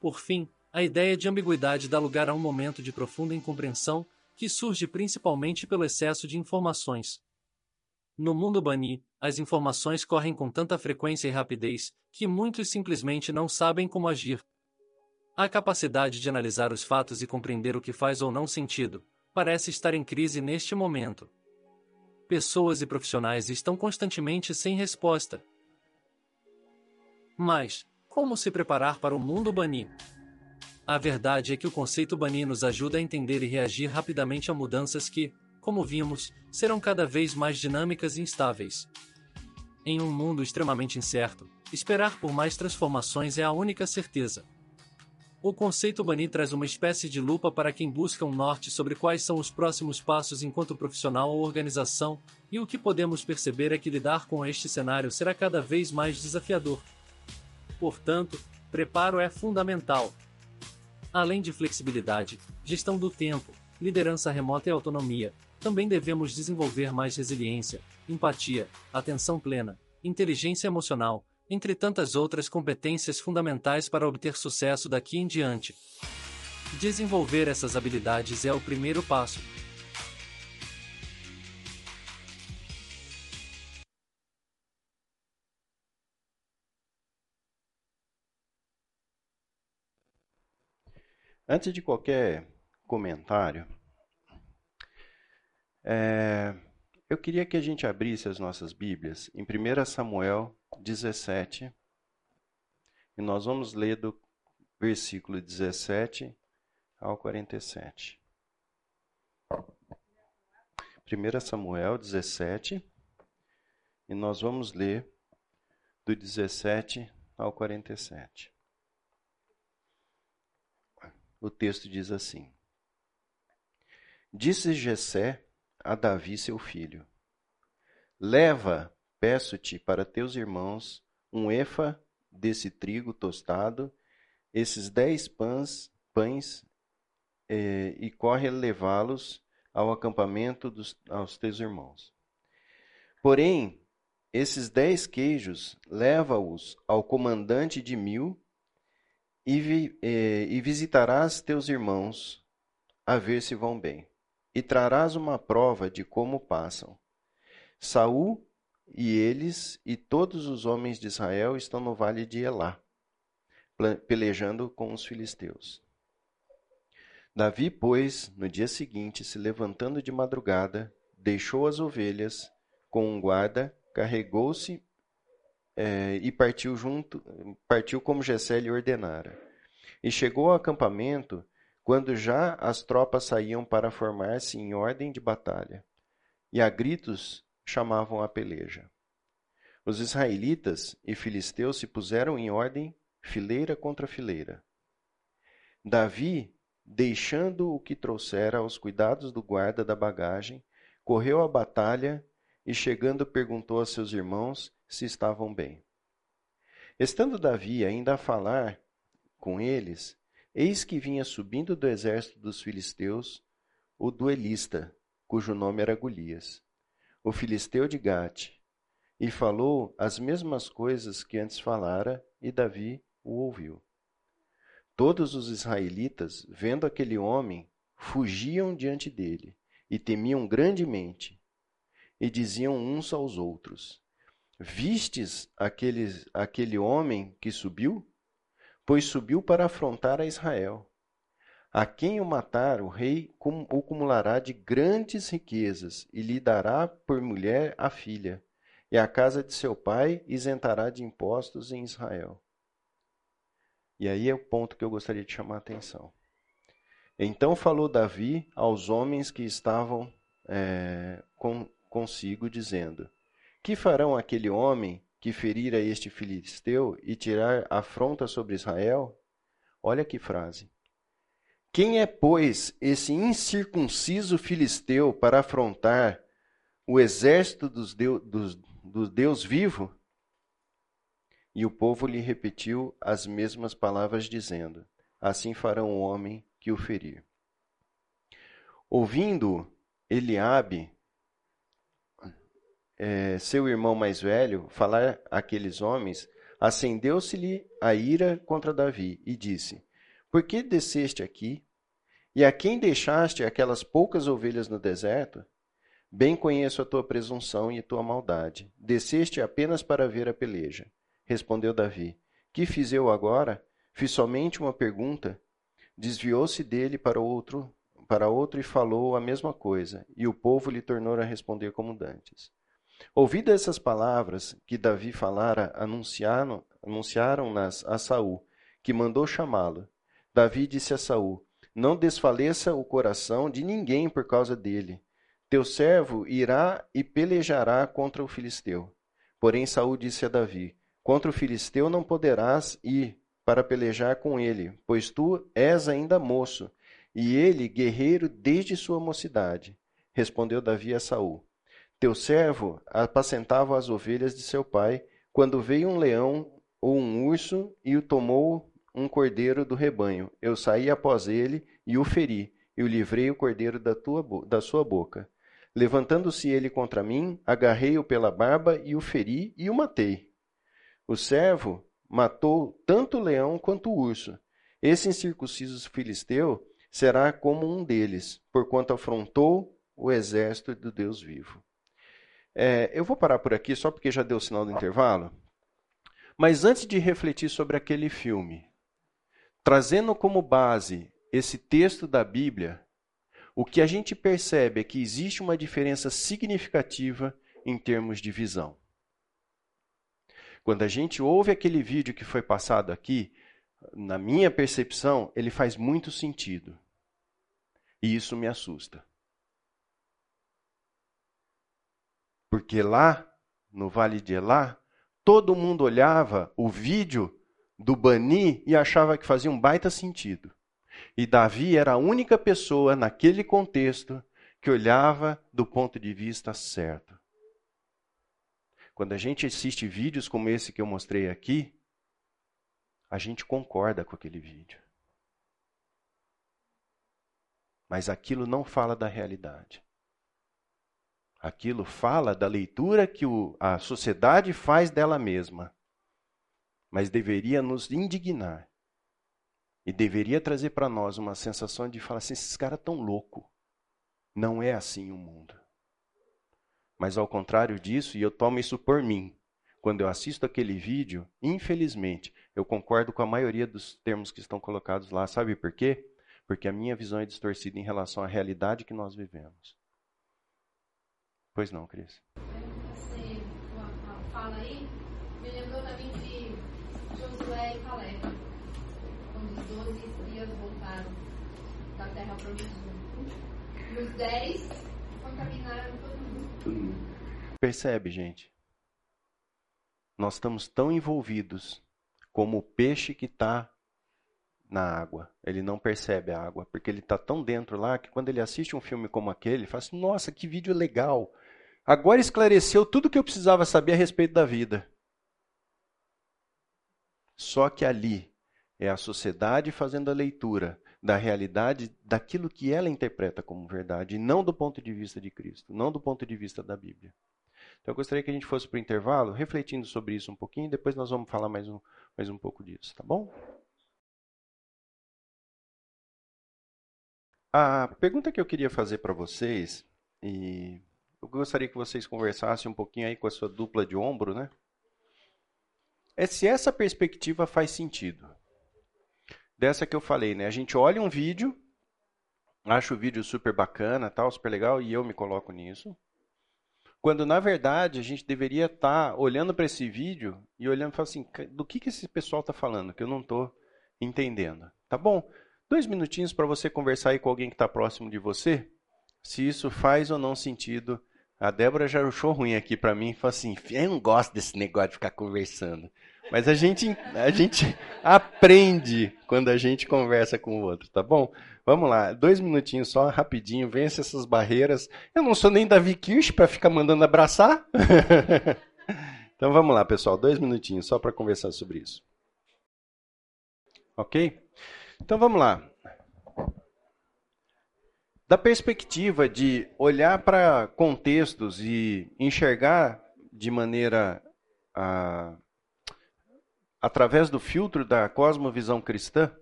Por fim, a ideia de ambiguidade dá lugar a um momento de profunda incompreensão, que surge principalmente pelo excesso de informações. No mundo Bani, as informações correm com tanta frequência e rapidez que muitos simplesmente não sabem como agir. A capacidade de analisar os fatos e compreender o que faz ou não sentido parece estar em crise neste momento. Pessoas e profissionais estão constantemente sem resposta. Mas, como se preparar para o mundo Bani? A verdade é que o conceito Bani nos ajuda a entender e reagir rapidamente a mudanças que, como vimos, serão cada vez mais dinâmicas e instáveis. Em um mundo extremamente incerto, esperar por mais transformações é a única certeza. O conceito Bani traz uma espécie de lupa para quem busca um norte sobre quais são os próximos passos enquanto profissional ou organização, e o que podemos perceber é que lidar com este cenário será cada vez mais desafiador. Portanto, preparo é fundamental. Além de flexibilidade, gestão do tempo, liderança remota e autonomia, também devemos desenvolver mais resiliência, empatia, atenção plena, inteligência emocional, entre tantas outras competências fundamentais para obter sucesso daqui em diante. Desenvolver essas habilidades é o primeiro passo. Antes de qualquer comentário, é, eu queria que a gente abrisse as nossas Bíblias em 1 Samuel 17, e nós vamos ler do versículo 17 ao 47. 1 Samuel 17, e nós vamos ler do 17 ao 47. O texto diz assim: Disse Jessé a Davi seu filho: Leva, peço-te, para teus irmãos um efa desse trigo tostado, esses dez pães, pães eh, e corre levá-los ao acampamento dos, aos teus irmãos. Porém, esses dez queijos leva-os ao comandante de mil e, vi, eh, e visitarás teus irmãos a ver se vão bem e trarás uma prova de como passam. Saul e eles e todos os homens de Israel estão no vale de Elá, pelejando com os filisteus. Davi, pois, no dia seguinte, se levantando de madrugada, deixou as ovelhas com um guarda, carregou-se é, e partiu junto, partiu como Jessé lhe ordenara. E chegou ao acampamento quando já as tropas saíam para formar-se em ordem de batalha, e a gritos chamavam a peleja. Os israelitas e filisteus se puseram em ordem, fileira contra fileira. Davi, deixando o que trouxera aos cuidados do guarda da bagagem, correu à batalha e, chegando, perguntou a seus irmãos se estavam bem. Estando Davi ainda a falar com eles, Eis que vinha subindo do exército dos filisteus o duelista, cujo nome era Golias, o filisteu de Gate, e falou as mesmas coisas que antes falara, e Davi o ouviu. Todos os israelitas, vendo aquele homem, fugiam diante dele e temiam grandemente, e diziam uns aos outros: Vistes aquele, aquele homem que subiu? Pois subiu para afrontar a Israel. A quem o matar, o rei o cumulará de grandes riquezas e lhe dará por mulher a filha, e a casa de seu pai isentará de impostos em Israel. E aí é o ponto que eu gostaria de chamar a atenção. Então falou Davi aos homens que estavam é, com, consigo, dizendo: Que farão aquele homem que ferir a este filisteu e tirar afronta sobre Israel? Olha que frase. Quem é, pois, esse incircunciso filisteu para afrontar o exército dos dos, do Deus vivo? E o povo lhe repetiu as mesmas palavras, dizendo: Assim farão o homem que o ferir. Ouvindo Eliabe, é, seu irmão mais velho, falar aqueles homens, acendeu-se-lhe a ira contra Davi e disse: Por que desceste aqui? E a quem deixaste aquelas poucas ovelhas no deserto? Bem conheço a tua presunção e a tua maldade. Desceste apenas para ver a peleja. Respondeu Davi: Que fiz eu agora? Fiz somente uma pergunta. Desviou-se dele para outro, para outro e falou a mesma coisa, e o povo lhe tornou a responder como dantes. Ouvidas essas palavras que Davi falara, anunciaram, anunciaram-nas a Saul, que mandou chamá-lo. Davi disse a Saul: não desfaleça o coração de ninguém por causa dele. Teu servo irá e pelejará contra o filisteu. Porém Saul disse a Davi: Contra o filisteu não poderás ir para pelejar com ele, pois tu és ainda moço, e ele guerreiro desde sua mocidade. Respondeu Davi a Saul: Teu servo apacentava as ovelhas de seu pai, quando veio um leão ou um urso e o tomou um cordeiro do rebanho. Eu saí após ele e o feri, e o livrei o cordeiro da, tua, da sua boca. Levantando-se ele contra mim, agarrei-o pela barba e o feri e o matei. O servo matou tanto o leão quanto o urso. Esse incircunciso filisteu será como um deles, porquanto afrontou o exército do Deus vivo. É, eu vou parar por aqui só porque já deu o sinal do intervalo. Mas antes de refletir sobre aquele filme, Trazendo como base esse texto da Bíblia, o que a gente percebe é que existe uma diferença significativa em termos de visão. Quando a gente ouve aquele vídeo que foi passado aqui, na minha percepção, ele faz muito sentido. E isso me assusta. Porque lá, no Vale de Elá, todo mundo olhava o vídeo do Bani e achava que fazia um baita sentido. E Davi era a única pessoa naquele contexto que olhava do ponto de vista certo. Quando a gente assiste vídeos como esse que eu mostrei aqui, a gente concorda com aquele vídeo. Mas aquilo não fala da realidade. Aquilo fala da leitura que o, a sociedade faz dela mesma mas deveria nos indignar. E deveria trazer para nós uma sensação de falar assim: esses caras tão louco. Não é assim o mundo. Mas ao contrário disso, e eu tomo isso por mim, quando eu assisto aquele vídeo, infelizmente, eu concordo com a maioria dos termos que estão colocados lá. Sabe por quê? Porque a minha visão é distorcida em relação à realidade que nós vivemos. Pois não, Cris? Você fala aí, me lembrou também de Josué e Caleb, quando os doze espias voltaram da terra prometida. E os dez contaminaram todo mundo. Percebe, gente? Nós estamos tão envolvidos como o peixe que está na água. Ele não percebe a água, porque ele está tão dentro lá que quando ele assiste um filme como aquele, ele fala assim: Nossa, que vídeo legal! Agora esclareceu tudo o que eu precisava saber a respeito da vida. Só que ali é a sociedade fazendo a leitura da realidade daquilo que ela interpreta como verdade, e não do ponto de vista de Cristo, não do ponto de vista da Bíblia. Então eu gostaria que a gente fosse para o intervalo, refletindo sobre isso um pouquinho, e depois nós vamos falar mais um, mais um pouco disso, tá bom? A pergunta que eu queria fazer para vocês, e eu gostaria que vocês conversassem um pouquinho aí com a sua dupla de ombro, né? é se essa perspectiva faz sentido. Dessa que eu falei, né? A gente olha um vídeo, acha o vídeo super bacana, tal, super legal, e eu me coloco nisso. Quando na verdade a gente deveria estar tá olhando para esse vídeo e olhando e falar assim, do que, que esse pessoal está falando, que eu não estou entendendo. Tá bom? Dois minutinhos para você conversar aí com alguém que está próximo de você, se isso faz ou não sentido A Débora já achou ruim aqui para mim e falou assim: eu não gosto desse negócio de ficar conversando. Mas a gente, a gente aprende quando a gente conversa com o outro, tá bom? Vamos lá, dois minutinhos só, rapidinho, vence essas barreiras. Eu não sou nem Davi Kirsch para ficar mandando abraçar. então vamos lá, pessoal, dois minutinhos só para conversar sobre isso. Ok? Então vamos lá. Da perspectiva de olhar para contextos e enxergar de maneira ah, através do filtro da cosmovisão cristã,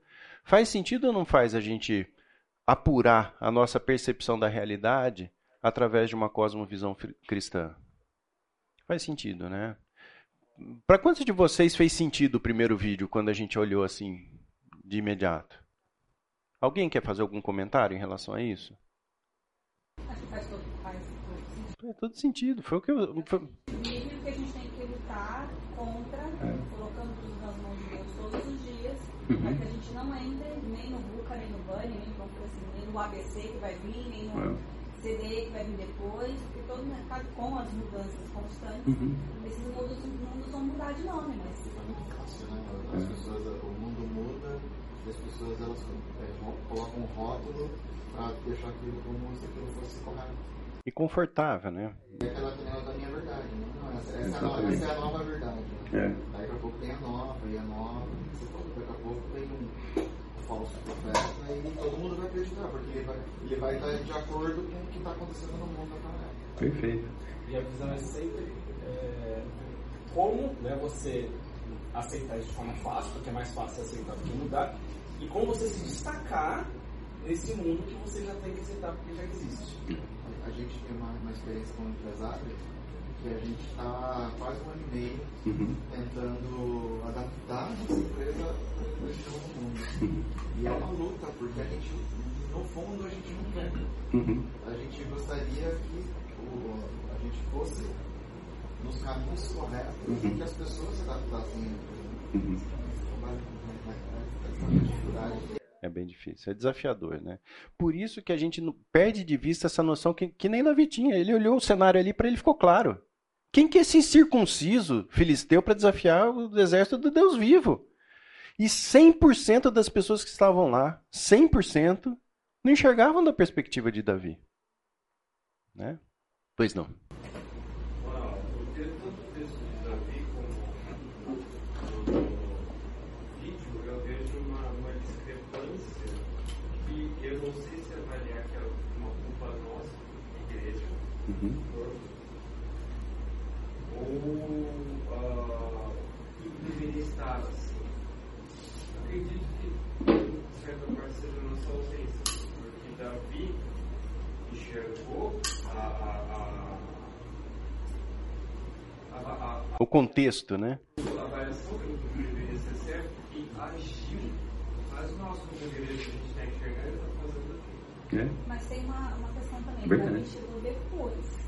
faz sentido ou não faz a gente apurar a nossa percepção da realidade através de uma cosmovisão cristã? Faz sentido, né? Para quantos de vocês fez sentido o primeiro vídeo quando a gente olhou assim de imediato? Alguém quer fazer algum comentário em relação a isso? Acho que faz todo, faz todo sentido. Faz todo sentido. Foi o que eu. Foi... Que a gente tem que lutar contra, É. colocando tudo nas mãos de Deus todos os dias, Uhum. para que a gente não entre nem no VUCA, nem no BANI, nem, no- assim, nem no ABC que vai vir, nem no É. CD que vai vir depois, porque todo mercado, com as mudanças constantes, Uhum. esses mundos, mundos vão mudar de nome, mas É muito fácil, né? As pessoas, o mundo muda e as pessoas elas é, colocam um rótulo para deixar aquilo como se aquilo fosse correto. E confortável, né? E aquela aquela da minha verdade, né? Não, essa, essa, é a nova, essa é a nova verdade. É. Né? Daí daqui a pouco tem a nova, e a nova, daqui a pouco tem um falso profeta e todo mundo vai acreditar, porque ele vai, ele vai estar de acordo com o que está acontecendo no mundo naquela época. Perfeito. E a visão é sempre é, como né, você aceitar isso de forma fácil, porque é mais fácil aceitar do que mudar, e como você se destacar nesse mundo que você já tem que aceitar porque já existe. A gente tem uma, uma experiência como empresário que a gente está quase um ano e meio Uhum. tentando adaptar a nossa empresa para esse novo mundo. E é uma luta, porque a gente, no fundo, a gente não quer. Uhum. A gente gostaria que o, a gente fosse nos caminhos corretos e que as pessoas à empresa. Uhum. É bem difícil, é desafiador, né? Por isso que a gente perde de vista essa noção que, que nem Davi tinha. Ele olhou o cenário ali para ele ficou claro. Quem que é esse incircunciso filisteu para desafiar o exército do Deus vivo? E 100% das pessoas que estavam lá, 100%, não enxergavam da perspectiva de Davi. Né? Pois não. Uau, eu tenho tanto o texto de Davi como no vídeo, eu vejo uma, uma discrepância que eu não sei se avaliar que é uma culpa nossa, igreja, ou ah, que deveria estar assim. Acredito que, de certa parte, seja a nossa ausência, porque Davi enxergou a, a, a, a, a, O contexto, né? a avaliação que o deveria ser certo e agiu. Mas nós, como igreja, a gente tem que enxergar e está fazendo aquilo. Mas tem uma, uma questão também, Verdade. o Davi chegou depois.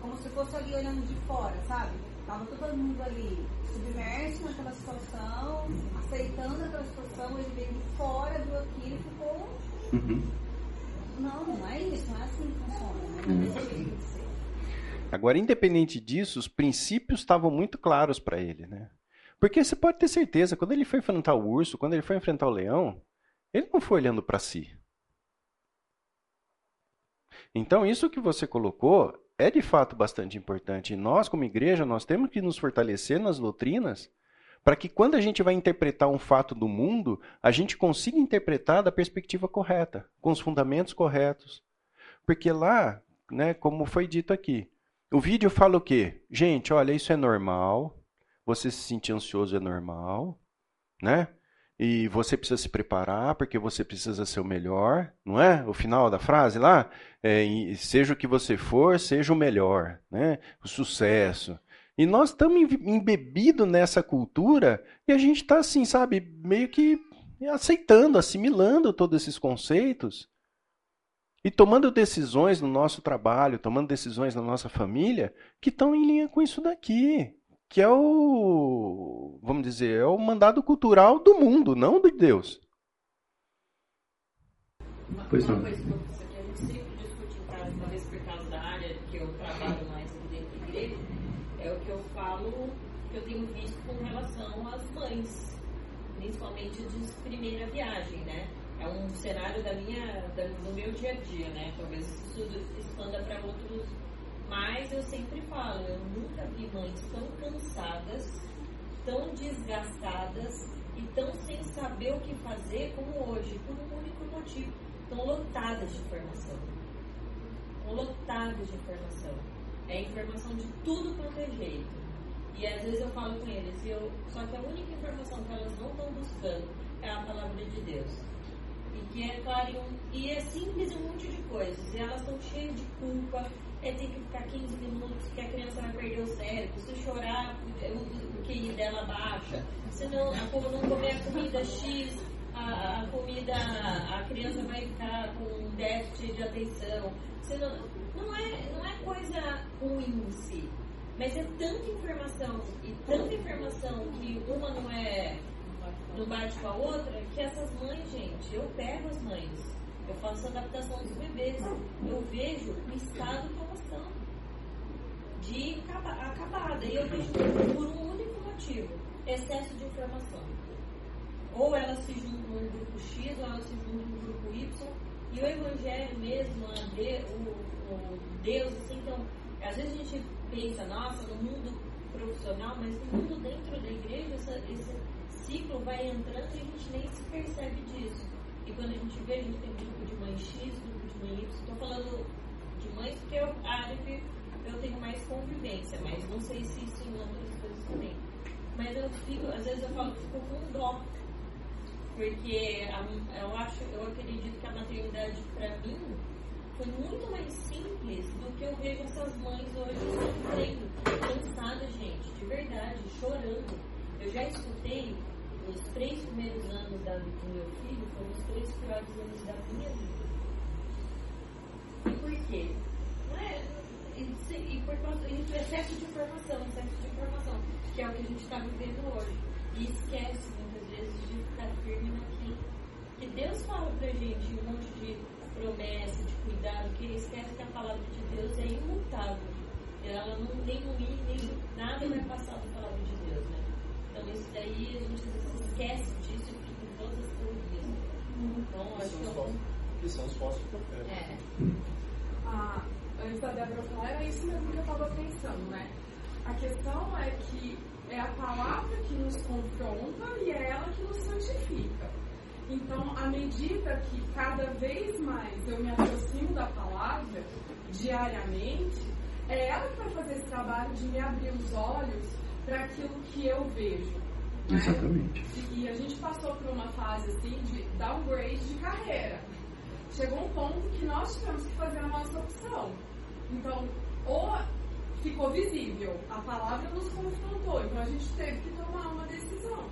Como se fosse ali olhando de fora, sabe? Tava todo mundo ali submerso naquela situação, aceitando aquela situação, ele veio de fora, viu aquilo e ficou. Não, não é isso, não é assim que funciona, né? Não é desse jeito de ser. Agora, independente disso, os princípios estavam muito claros para ele, né? Porque você pode ter certeza, quando ele foi enfrentar o urso, quando ele foi enfrentar o leão, ele não foi olhando para si. Então, isso que você colocou é de fato bastante importante. E nós, como igreja, nós temos que nos fortalecer nas doutrinas para que quando a gente vai interpretar um fato do mundo, a gente consiga interpretar da perspectiva correta, com os fundamentos corretos. Porque lá, né, como foi dito aqui, o vídeo fala o quê? Gente, olha, isso é normal. Você se sentir ansioso é normal, né? E você precisa se preparar porque você precisa ser o melhor, não é? O final da frase lá, é, seja o que você for, seja o melhor, né? O sucesso. E nós estamos embebidos nessa cultura e a gente está assim, sabe, meio que aceitando, assimilando todos esses conceitos e tomando decisões no nosso trabalho, tomando decisões na nossa família que estão em linha com isso daqui, que é o, vamos dizer, é o mandado cultural do mundo, não de Deus. Uma, Pois uma não. coisa que eu- sempre discute em casa, talvez porque caso da área que eu trabalho mais aqui dentro da igreja, é o que eu falo, que eu tenho visto com relação às mães, principalmente de primeira viagem, né? É um cenário da minha, da, do meu dia a dia, né? Talvez isso expanda para outros, mas eu sempre falo, eu nunca vi mães tão cansadas, tão desgastadas e tão sem saber o que fazer como hoje, por um único motivo, tão lotadas de informação. Tão lotadas de informação. É informação de tudo quanto é jeito. E às vezes eu falo com eles, eu, só que a única informação que elas não estão buscando é a palavra de Deus. E que é claro, e é simples um monte de coisas. E elas estão cheias de culpa, é ter que ficar 15 minutos, que a criança vai perder o cérebro, se chorar, o, o QI dela baixa, se não, a, não comer a comida X, a, a, comida, a criança vai ficar com déficit de atenção. Se não, não, é, não é coisa ruim em si, mas é tanta informação e tanta informação que uma não é não bate com a outra, que essas mães, gente, eu pego as mães, eu faço adaptação dos bebês, eu vejo o estado que elas estão de acabada. E eu vejo por um único motivo, excesso de informação. Ou elas se juntam no grupo X, ou elas se juntam no grupo Y, e o Evangelho mesmo, o, o Deus, assim, então, às vezes a gente pensa, nossa, no mundo profissional, mas no mundo dentro da igreja, essa, esse ciclo vai entrando e a gente nem se percebe disso. E quando a gente vê, a gente tem grupo de mãe X, grupo de mãe Y, estou falando de mães porque eu, a área que eu tenho mais convivência, mas não sei se isso em outras coisas também. Mas eu fico, às vezes eu falo que fico com dó. Porque eu acho, eu acredito que a maternidade para mim foi muito mais simples do que eu vejo essas mães hoje sofrendo, cansadas, gente, de verdade, chorando. Eu já escutei os três primeiros anos da, do meu filho foram os três piores anos da minha vida. E por quê? Não é, e, e por causa de excesso de informação, excesso de informação, que é o que a gente está vivendo hoje. E esquece muitas vezes de ficar firme naquilo que Deus fala pra gente, um monte de promessa, de cuidado, que ele esquece que a palavra de Deus é imutável. Ela não nem ruim, nem nada vai passar da palavra de Deus, né? Então isso daí a gente esquece disso e fica em todas as teorias. Então acho que eu... Que são os falsos profetas. É. Ah, antes da Débora falar, era isso mesmo que eu estava pensando, né? A questão é que é a palavra que nos confronta e é ela que nos santifica. Então, à medida que cada vez mais eu me aproximo da palavra, diariamente, é ela que vai fazer esse trabalho de me abrir os olhos para aquilo que eu vejo. Né? Exatamente. E, e a gente passou por uma fase assim de downgrade de carreira. Chegou um ponto que nós tivemos que fazer a nossa opção. Então, ou ficou visível, a palavra nos confrontou, então a gente teve que tomar uma decisão.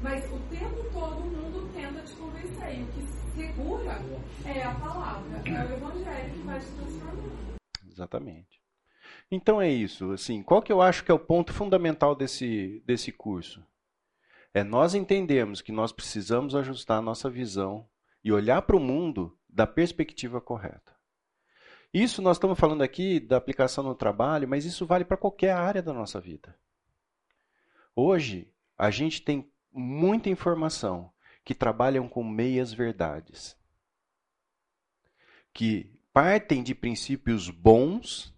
Mas o tempo todo o mundo tenta te convencer. E o que segura é a palavra, é o evangelho que vai te transformar. Exatamente. Então é isso. Assim, qual que eu acho que é o ponto fundamental desse, desse curso? É nós entendermos que nós precisamos ajustar a nossa visão e olhar para o mundo da perspectiva correta. Isso nós estamos falando aqui da aplicação no trabalho, mas isso vale para qualquer área da nossa vida. Hoje, a gente tem muita informação que trabalham com meias verdades, que partem de princípios bons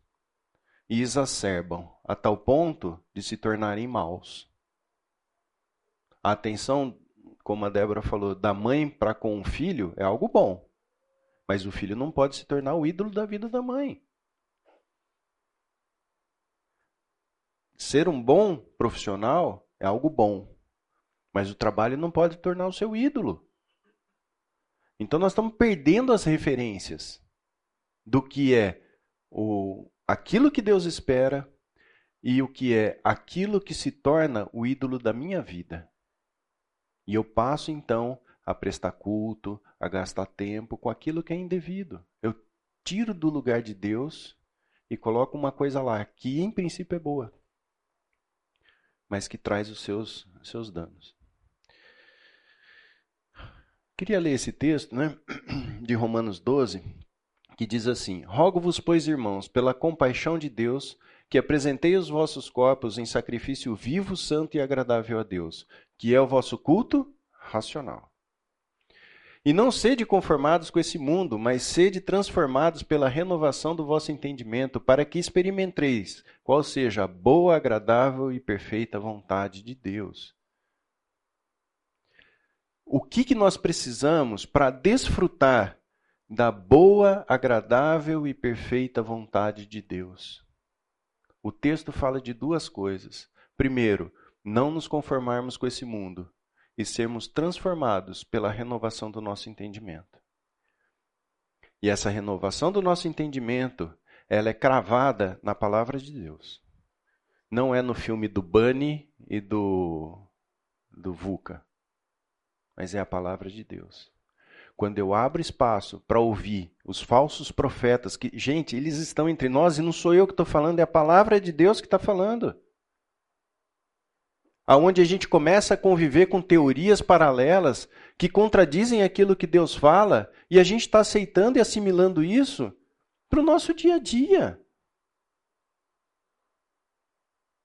e exacerbam a tal ponto de se tornarem maus. A atenção, como a Débora falou, da mãe para com o filho é algo bom, mas o filho não pode se tornar o ídolo da vida da mãe. Ser um bom profissional é algo bom, mas o trabalho não pode tornar o seu ídolo. Então nós estamos perdendo as referências do que é o, aquilo que Deus espera e o que é aquilo que se torna o ídolo da minha vida. E eu passo então a prestar culto, a gastar tempo com aquilo que é indevido. Eu tiro do lugar de Deus e coloco uma coisa lá que em princípio é boa, mas que traz os seus, seus danos. Queria ler esse texto, né, de Romanos 12, que diz assim: Rogo-vos, pois, irmãos, pela compaixão de Deus, que apresentei os vossos corpos em sacrifício vivo, santo e agradável a Deus, que é o vosso culto racional. E não sede conformados com esse mundo, mas sede transformados pela renovação do vosso entendimento, para que experimenteis qual seja a boa, agradável e perfeita vontade de Deus. O que, que nós precisamos para desfrutar da boa, agradável e perfeita vontade de Deus? O texto fala de duas coisas. Primeiro, não nos conformarmos com esse mundo e sermos transformados pela renovação do nosso entendimento. E essa renovação do nosso entendimento, ela é cravada na palavra de Deus. Não é no filme do Bunny e do do Vuca, mas é a palavra de Deus. Quando eu abro espaço para ouvir os falsos profetas, que, gente, eles estão entre nós e não sou eu que estou falando, é a palavra de Deus que está falando aonde a gente começa a conviver com teorias paralelas que contradizem aquilo que Deus fala e a gente está aceitando e assimilando isso para o nosso dia a dia.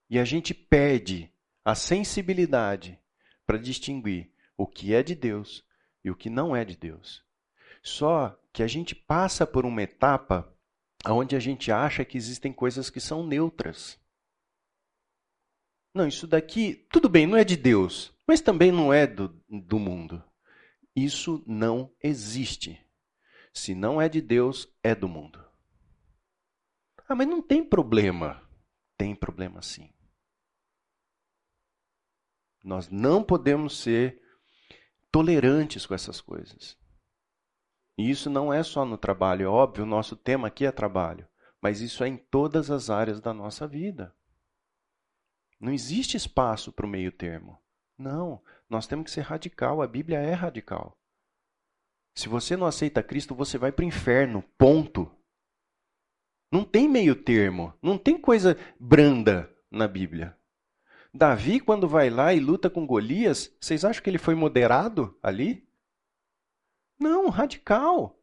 E a gente perde a sensibilidade para distinguir o que é de Deus e o que não é de Deus. Só que a gente passa por uma etapa onde a gente acha que existem coisas que são neutras. Não, isso daqui, tudo bem, não é de Deus, mas também não é do, do mundo. Isso não existe. Se não é de Deus, é do mundo. Ah, mas não tem problema. Tem problema sim. Nós não podemos ser tolerantes com essas coisas. E isso não é só no trabalho, é óbvio, o nosso tema aqui é trabalho, mas isso é em todas as áreas da nossa vida. Não existe espaço para o meio termo. Não, nós temos que ser radical. A Bíblia é radical. Se você não aceita Cristo, você vai para o inferno. Ponto. Não tem meio termo. Não tem coisa branda na Bíblia. Davi, quando vai lá e luta com Golias, vocês acham que ele foi moderado ali? Não, radical.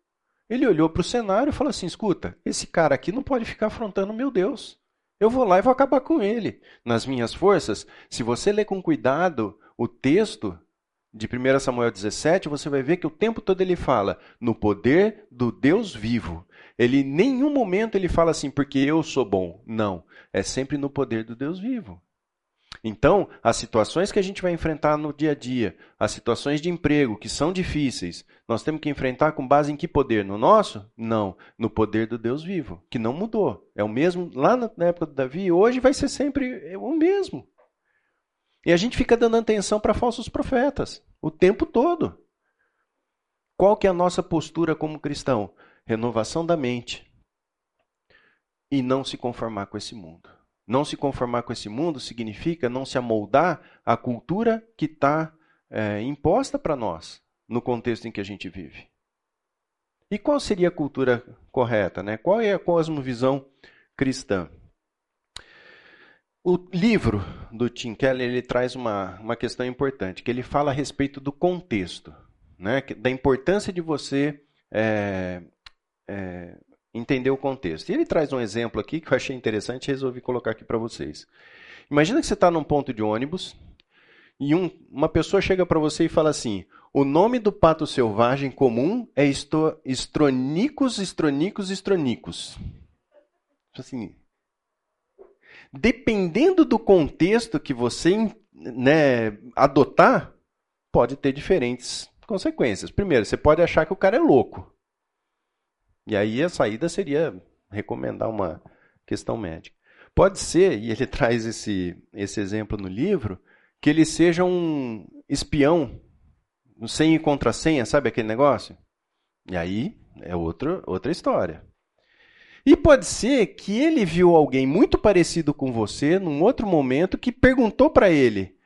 Ele olhou para o cenário e falou assim: escuta, esse cara aqui não pode ficar afrontando meu Deus. Eu vou lá e vou acabar com ele. Nas minhas forças, se você ler com cuidado o texto de 1 Samuel 17, você vai ver que o tempo todo ele fala no poder do Deus vivo. Ele em nenhum momento ele fala assim, porque eu sou bom. Não, é sempre no poder do Deus vivo. Então, as situações que a gente vai enfrentar no dia a dia, as situações de emprego que são difíceis, nós temos que enfrentar com base em que poder? No nosso? Não, no poder do Deus vivo, que não mudou. É o mesmo lá na época do Davi e hoje vai ser sempre o mesmo. E a gente fica dando atenção para falsos profetas o tempo todo. Qual que é a nossa postura como cristão? Renovação da mente e não se conformar com esse mundo. Não se conformar com esse mundo significa não se amoldar à cultura que está é, imposta para nós no contexto em que a gente vive. E qual seria a cultura correta? Né? Qual é a cosmovisão cristã? O livro do Tim Keller ele traz uma, uma questão importante, que ele fala a respeito do contexto, né? da importância de você é, é, entender o contexto. E ele traz um exemplo aqui que eu achei interessante e resolvi colocar aqui para vocês. Imagina que você está num ponto de ônibus e um, uma pessoa chega para você e fala assim: o nome do pato selvagem comum é esto, estronicus, estronicus, estronicus. Assim, dependendo do contexto que você né, adotar, pode ter diferentes consequências. Primeiro, você pode achar que o cara é louco. E aí a saída seria recomendar uma questão médica. Pode ser, e ele traz esse, esse exemplo no livro, que ele seja um espião, senha e contrassenha, sabe aquele negócio? E aí é outro, outra história. E pode ser que ele viu alguém muito parecido com você num outro momento que perguntou para ele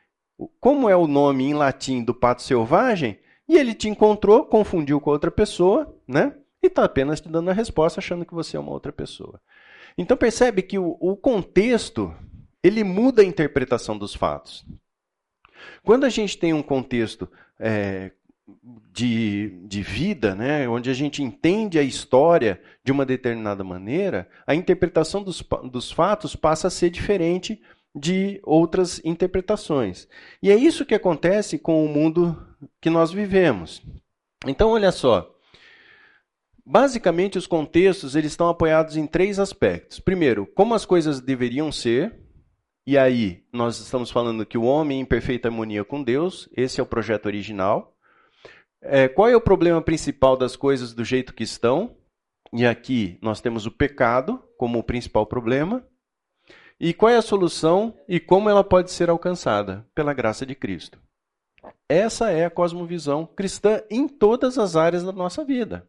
como é o nome em latim do pato selvagem e ele te encontrou, confundiu com outra pessoa, né? E está apenas te dando a resposta achando que você é uma outra pessoa. Então percebe que o, o contexto ele muda a interpretação dos fatos. Quando a gente tem um contexto é, de, de vida, né, onde a gente entende a história de uma determinada maneira, a interpretação dos, dos fatos passa a ser diferente de outras interpretações. E é isso que acontece com o mundo que nós vivemos. Então, olha só. Basicamente, os contextos eles estão apoiados em três aspectos. Primeiro, como as coisas deveriam ser, e aí nós estamos falando que o homem em perfeita harmonia com Deus, esse é o projeto original. É, qual é o problema principal das coisas do jeito que estão? E aqui nós temos o pecado como o principal problema. E qual é a solução e como ela pode ser alcançada? Pela graça de Cristo. Essa é a cosmovisão cristã em todas as áreas da nossa vida.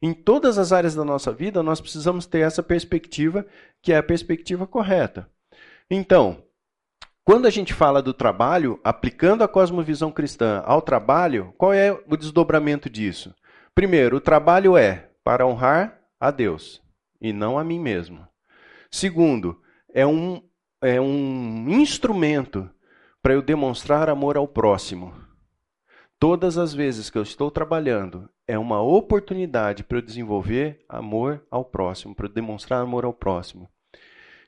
Em todas as áreas da nossa vida, nós precisamos ter essa perspectiva, que é a perspectiva correta. Então, quando a gente fala do trabalho, aplicando a cosmovisão cristã ao trabalho, qual é o desdobramento disso? Primeiro, o trabalho é para honrar a Deus e não a mim mesmo. Segundo, é um, é um instrumento para eu demonstrar amor ao próximo. Todas as vezes que eu estou trabalhando, é uma oportunidade para eu desenvolver amor ao próximo, para eu demonstrar amor ao próximo.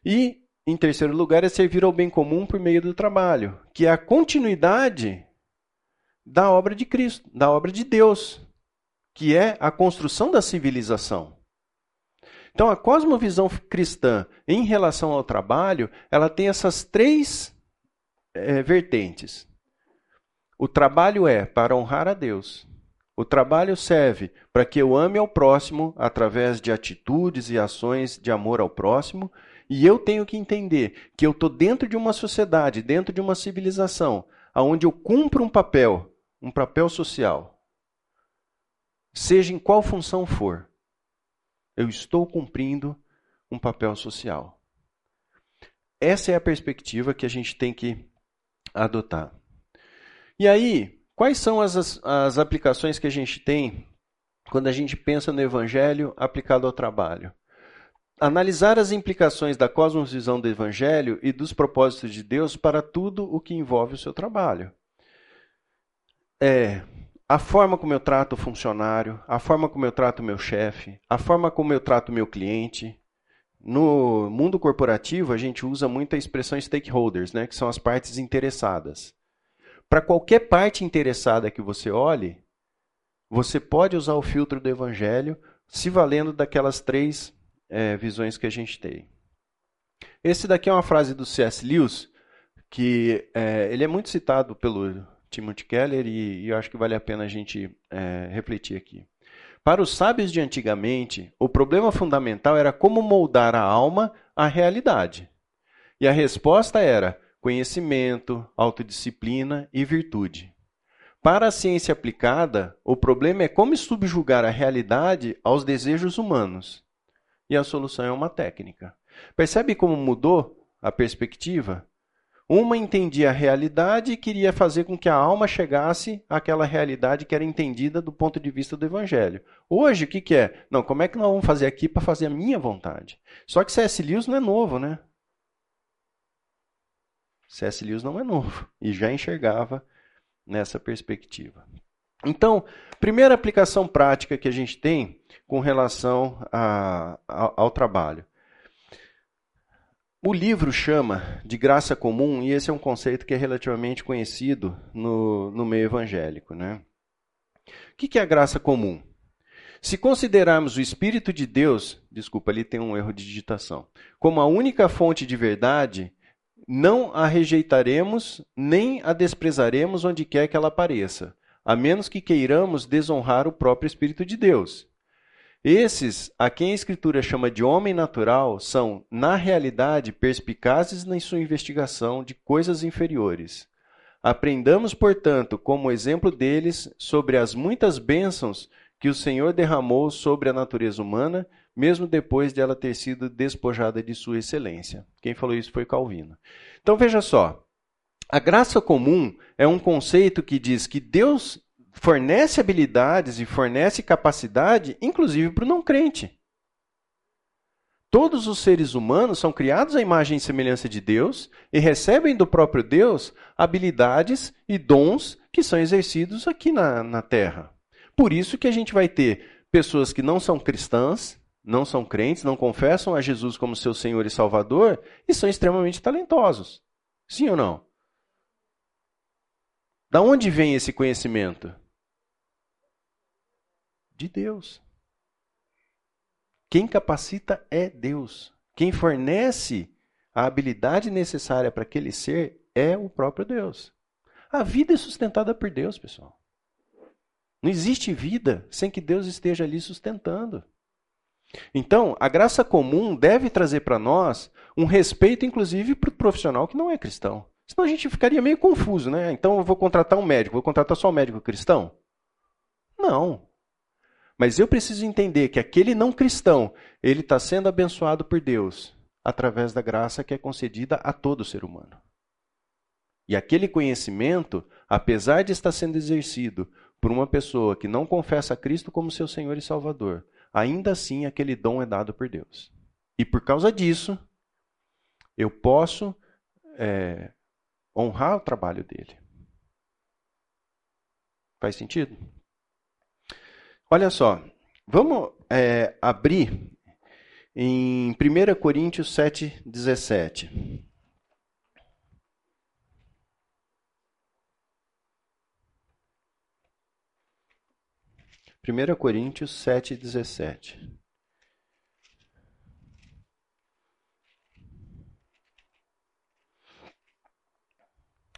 E em terceiro lugar, é servir ao bem comum por meio do trabalho, que é a continuidade da obra de Cristo, da obra de Deus, que é a construção da civilização. Então, a cosmovisão cristã em relação ao trabalho, ela tem essas três é, vertentes. O trabalho é para honrar a Deus. O trabalho serve para que eu ame ao próximo através de atitudes e ações de amor ao próximo. E eu tenho que entender que eu estou dentro de uma sociedade, dentro de uma civilização, onde eu cumpro um papel, um papel social. Seja em qual função for, eu estou cumprindo um papel social. Essa é a perspectiva que a gente tem que adotar. E aí, quais são as, as aplicações que a gente tem quando a gente pensa no evangelho aplicado ao trabalho? analisar as implicações da cosmovisão do Evangelho e dos propósitos de Deus para tudo o que envolve o seu trabalho. É, a forma como eu trato o funcionário, a forma como eu trato o meu chefe, a forma como eu trato o meu cliente. No mundo corporativo, a gente usa muito a expressão stakeholders, né, que são as partes interessadas. Para qualquer parte interessada que você olhe, você pode usar o filtro do Evangelho se valendo daquelas três é, visões que a gente tem. Esse daqui é uma frase do C.S. Lewis, que é, ele é muito citado pelo Timothy Keller e, e, eu acho que vale a pena a gente é, refletir aqui. Para os sábios de antigamente, o problema fundamental era como moldar a alma à realidade. E a resposta era conhecimento, autodisciplina e virtude. Para a ciência aplicada, o problema é como subjugar a realidade aos desejos humanos e a solução é uma técnica. Percebe como mudou a perspectiva? Uma entendia a realidade e queria fazer com que a alma chegasse àquela realidade que era entendida do ponto de vista do evangelho. Hoje, o que, que é? Não, como é que nós vamos fazer aqui para fazer a minha vontade? Só que C.S. Lewis não é novo, né? C.S. Lewis não é novo e já enxergava nessa perspectiva. Então, primeira aplicação prática que a gente tem com relação a, ao trabalho. O livro chama de graça comum, e esse é um conceito que é relativamente conhecido no, no meio evangélico. Né? O que é a graça comum? Se considerarmos o Espírito de Deus, desculpa, ali tem um erro de digitação, como a única fonte de verdade, não a rejeitaremos nem a desprezaremos onde quer que ela apareça a menos que queiramos desonrar o próprio Espírito de Deus. Esses, a quem a Escritura chama de homem natural, são, na realidade, perspicazes na sua investigação de coisas inferiores. Aprendamos, portanto, como exemplo deles, sobre as muitas bênçãos que o Senhor derramou sobre a natureza humana, mesmo depois de ela ter sido despojada de sua excelência. Quem falou isso foi Calvino. Então veja só, a graça comum é um conceito que diz que Deus fornece habilidades e fornece capacidade, inclusive para o não crente. Todos os seres humanos são criados à imagem e semelhança de Deus e recebem do próprio Deus habilidades e dons que são exercidos aqui na, na Terra. Por isso que a gente vai ter pessoas que não são cristãs, não são crentes, não confessam a Jesus como seu Senhor e Salvador e são extremamente talentosos. Sim ou não? Da onde vem esse conhecimento? De Deus. Quem capacita é Deus. Quem fornece a habilidade necessária para aquele ser é o próprio Deus. A vida é sustentada por Deus, pessoal. Não existe vida sem que Deus esteja ali sustentando. Então, a graça comum deve trazer para nós um respeito, inclusive, para o profissional que não é cristão. Senão a gente ficaria meio confuso, né? Então eu vou contratar um médico, vou contratar só um médico cristão? Não. Mas eu preciso entender que aquele não cristão, ele está sendo abençoado por Deus através da graça que é concedida a todo ser humano. E aquele conhecimento, apesar de estar sendo exercido por uma pessoa que não confessa a Cristo como seu Senhor e Salvador, ainda assim aquele dom é dado por Deus. E por causa disso, eu posso é, honrar o trabalho dele. Faz sentido? Olha só, vamos é, abrir em 1 Coríntios 7, Primeira Coríntios 7, 17.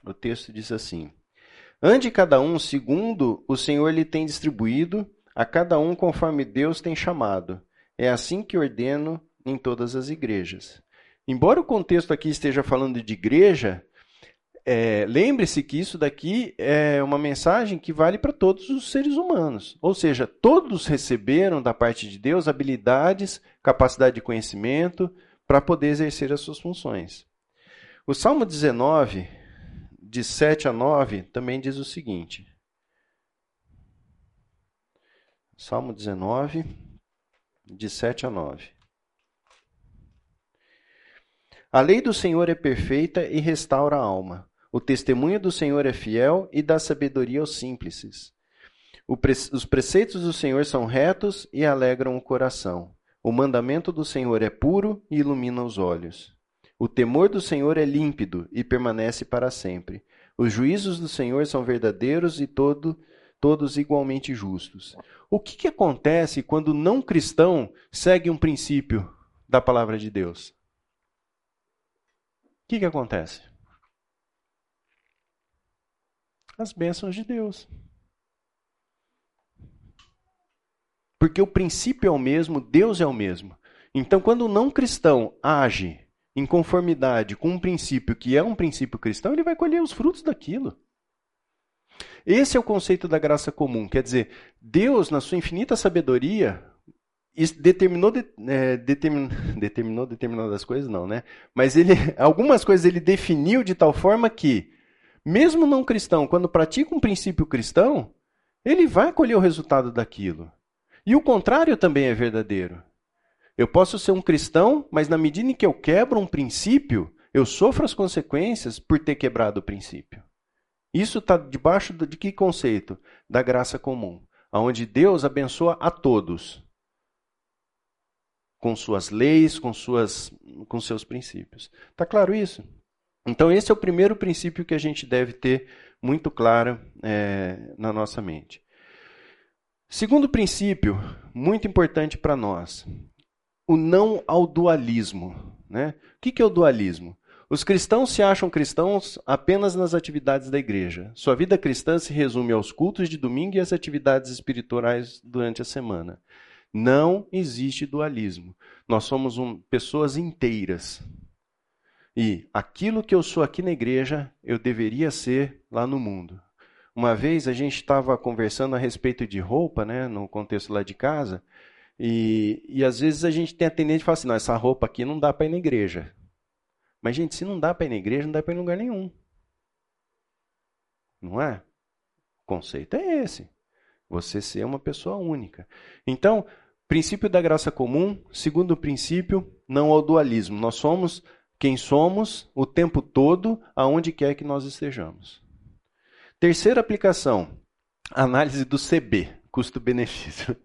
O texto diz assim: Ande cada um segundo o Senhor lhe tem distribuído, a cada um conforme Deus tem chamado. É assim que ordeno em todas as igrejas. Embora o contexto aqui esteja falando de igreja, é, lembre-se que isso daqui é uma mensagem que vale para todos os seres humanos. Ou seja, todos receberam da parte de Deus habilidades, capacidade de conhecimento para poder exercer as suas funções. O Salmo 19, de 7 a 9, também diz o seguinte: Salmo 19, de 7 a 9. A lei do Senhor é perfeita e restaura a alma. O testemunho do Senhor é fiel e dá sabedoria aos simples. Os preceitos do Senhor são retos e alegram o coração. O mandamento do Senhor é puro e ilumina os olhos. O temor do Senhor é límpido e permanece para sempre. Os juízos do Senhor são verdadeiros e todo todos igualmente justos. O que, que acontece quando o não cristão segue um princípio da palavra de Deus? O que, que acontece? As bênçãos de Deus. Porque o princípio é o mesmo, Deus é o mesmo. Então, quando o não cristão age em conformidade com um princípio que é um princípio cristão, ele vai colher os frutos daquilo. Esse é o conceito da graça comum. Quer dizer, Deus, na sua infinita sabedoria, determinou, de, é, determin, determinou determinadas coisas, não, né? Mas ele, algumas coisas ele definiu de tal forma que, mesmo não cristão, quando pratica um princípio cristão, ele vai colher o resultado daquilo. E o contrário também é verdadeiro. Eu posso ser um cristão, mas na medida em que eu quebro um princípio, eu sofro as consequências por ter quebrado o princípio. Isso está debaixo de que conceito? Da graça comum, onde Deus abençoa a todos com suas leis, com, suas, com seus princípios. Está claro isso? Então, esse é o primeiro princípio que a gente deve ter muito claro é, na nossa mente. Segundo princípio, muito importante para nós, o não ao dualismo. Né? O que é o dualismo? Os cristãos se acham cristãos apenas nas atividades da igreja. Sua vida cristã se resume aos cultos de domingo e às atividades espirituais durante a semana. Não existe dualismo. Nós somos um, pessoas inteiras. E aquilo que eu sou aqui na igreja, eu deveria ser lá no mundo. Uma vez a gente estava conversando a respeito de roupa, né, no contexto lá de casa, e, e às vezes a gente tem a tendência de falar assim: não, essa roupa aqui não dá para ir na igreja. Mas, gente, se não dá para ir na igreja, não dá para ir em lugar nenhum. Não é? O conceito é esse. Você ser uma pessoa única. Então, Princípio da graça comum. Segundo princípio, não ao dualismo. Nós somos quem somos o tempo todo, aonde quer que nós estejamos. Terceira aplicação, análise do CB, custo-benefício.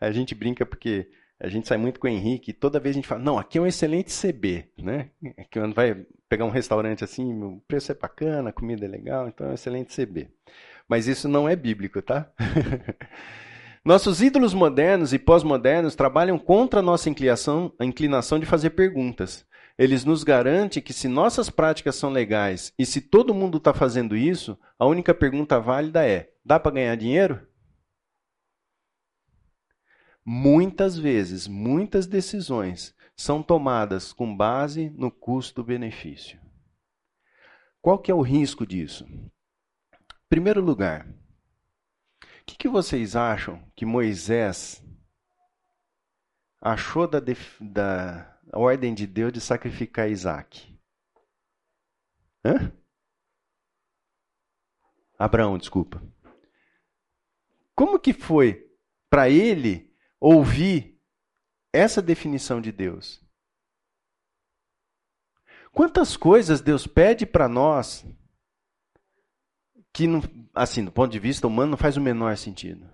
A gente brinca porque a gente sai muito com o Henrique e toda vez a gente fala, não, aqui é um excelente CB, né? Que vai pegar um restaurante assim, o preço é bacana, a comida é legal, então é um excelente CB. Mas isso não é bíblico, tá? Nossos ídolos modernos e pós-modernos trabalham contra a nossa inclinação, a inclinação de fazer perguntas. Eles nos garantem que se nossas práticas são legais e se todo mundo está fazendo isso, a única pergunta válida é: dá para ganhar dinheiro? Muitas vezes, muitas decisões são tomadas com base no custo-benefício. Qual que é o risco disso? Primeiro lugar, o que, que vocês acham que Moisés achou da, da ordem de Deus de sacrificar Isaac? Hã? Abraão, desculpa. Como que foi para ele ouvir essa definição de Deus. Quantas coisas Deus pede para nós que, assim, do ponto de vista humano, não faz o menor sentido.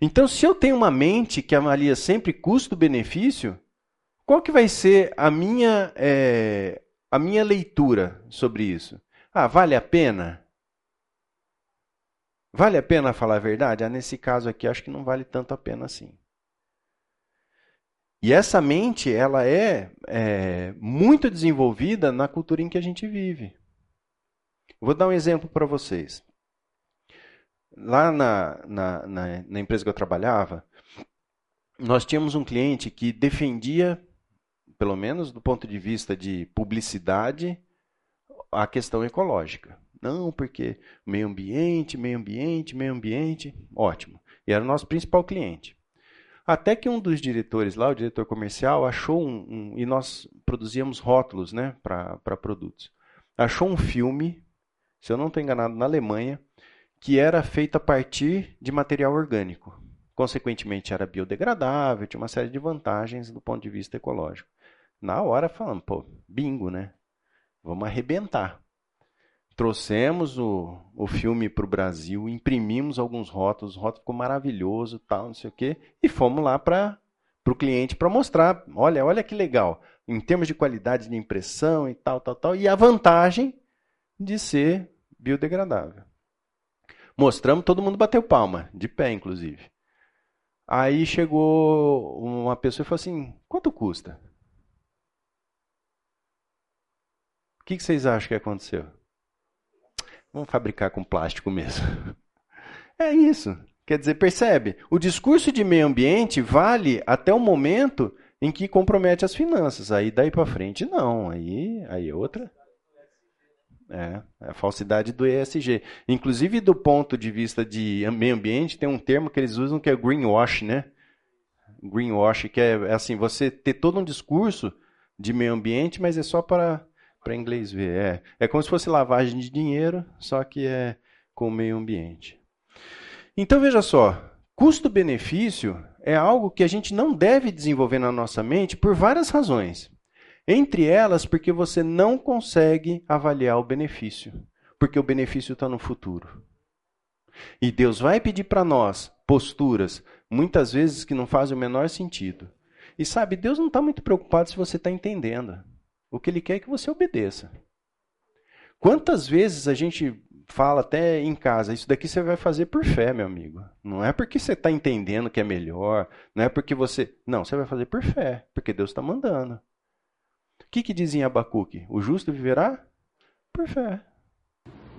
Então, se eu tenho uma mente que avalia sempre custo-benefício, qual que vai ser a minha, é, a minha leitura sobre isso? Ah, vale a pena? Vale a pena falar a verdade? Ah, nesse caso aqui, acho que não vale tanto a pena assim. E essa mente, ela é, é muito desenvolvida na cultura em que a gente vive. Vou dar um exemplo para vocês. Lá na, na, na, na empresa que eu trabalhava, nós tínhamos um cliente que defendia, pelo menos do ponto de vista de publicidade, a questão ecológica. Não, porque meio ambiente, meio ambiente, meio ambiente, ótimo. E era o nosso principal cliente. Até que um dos diretores lá, o diretor comercial, achou um, um e nós produzíamos rótulos né, para produtos. Achou um filme, se eu não estou enganado, na Alemanha, que era feito a partir de material orgânico. Consequentemente, era biodegradável, tinha uma série de vantagens do ponto de vista ecológico. Na hora falamos, pô, bingo, né? Vamos arrebentar trouxemos o, o filme para o Brasil, imprimimos alguns rótulos, o rótulo ficou maravilhoso, tal, não sei o quê, e fomos lá para o cliente para mostrar, olha, olha que legal, em termos de qualidade de impressão e tal, tal, tal, e a vantagem de ser biodegradável. Mostramos, todo mundo bateu palma, de pé, inclusive. Aí chegou uma pessoa e falou assim: quanto custa? O que, vocês acham que aconteceu? Vamos fabricar com plástico mesmo. É isso. Quer dizer, percebe? O discurso de meio ambiente vale até o momento em que compromete as finanças. Aí daí para frente não. Aí, aí é outra. É, é a falsidade do ESG. Inclusive do ponto de vista de meio ambiente, tem um termo que eles usam que é greenwash, né? Greenwash, que é, é assim, você ter todo um discurso de meio ambiente, mas é só para para inglês ver. É, é como se fosse lavagem de dinheiro, só que é com o meio ambiente. Então veja só, custo-benefício é algo que a gente não deve desenvolver na nossa mente por várias razões. Entre elas, porque você não consegue avaliar o benefício, porque o benefício está no futuro. E Deus vai pedir para nós posturas, muitas vezes que não fazem o menor sentido. E sabe, Deus não está muito preocupado se você está entendendo. O que ele quer é que você obedeça. Quantas vezes a gente fala até em casa, isso daqui você vai fazer por fé, meu amigo. Não é porque você está entendendo que é melhor, não é porque você. Não, você vai fazer por fé, porque Deus está mandando. O que, que diz em Abacuque? O justo viverá por fé.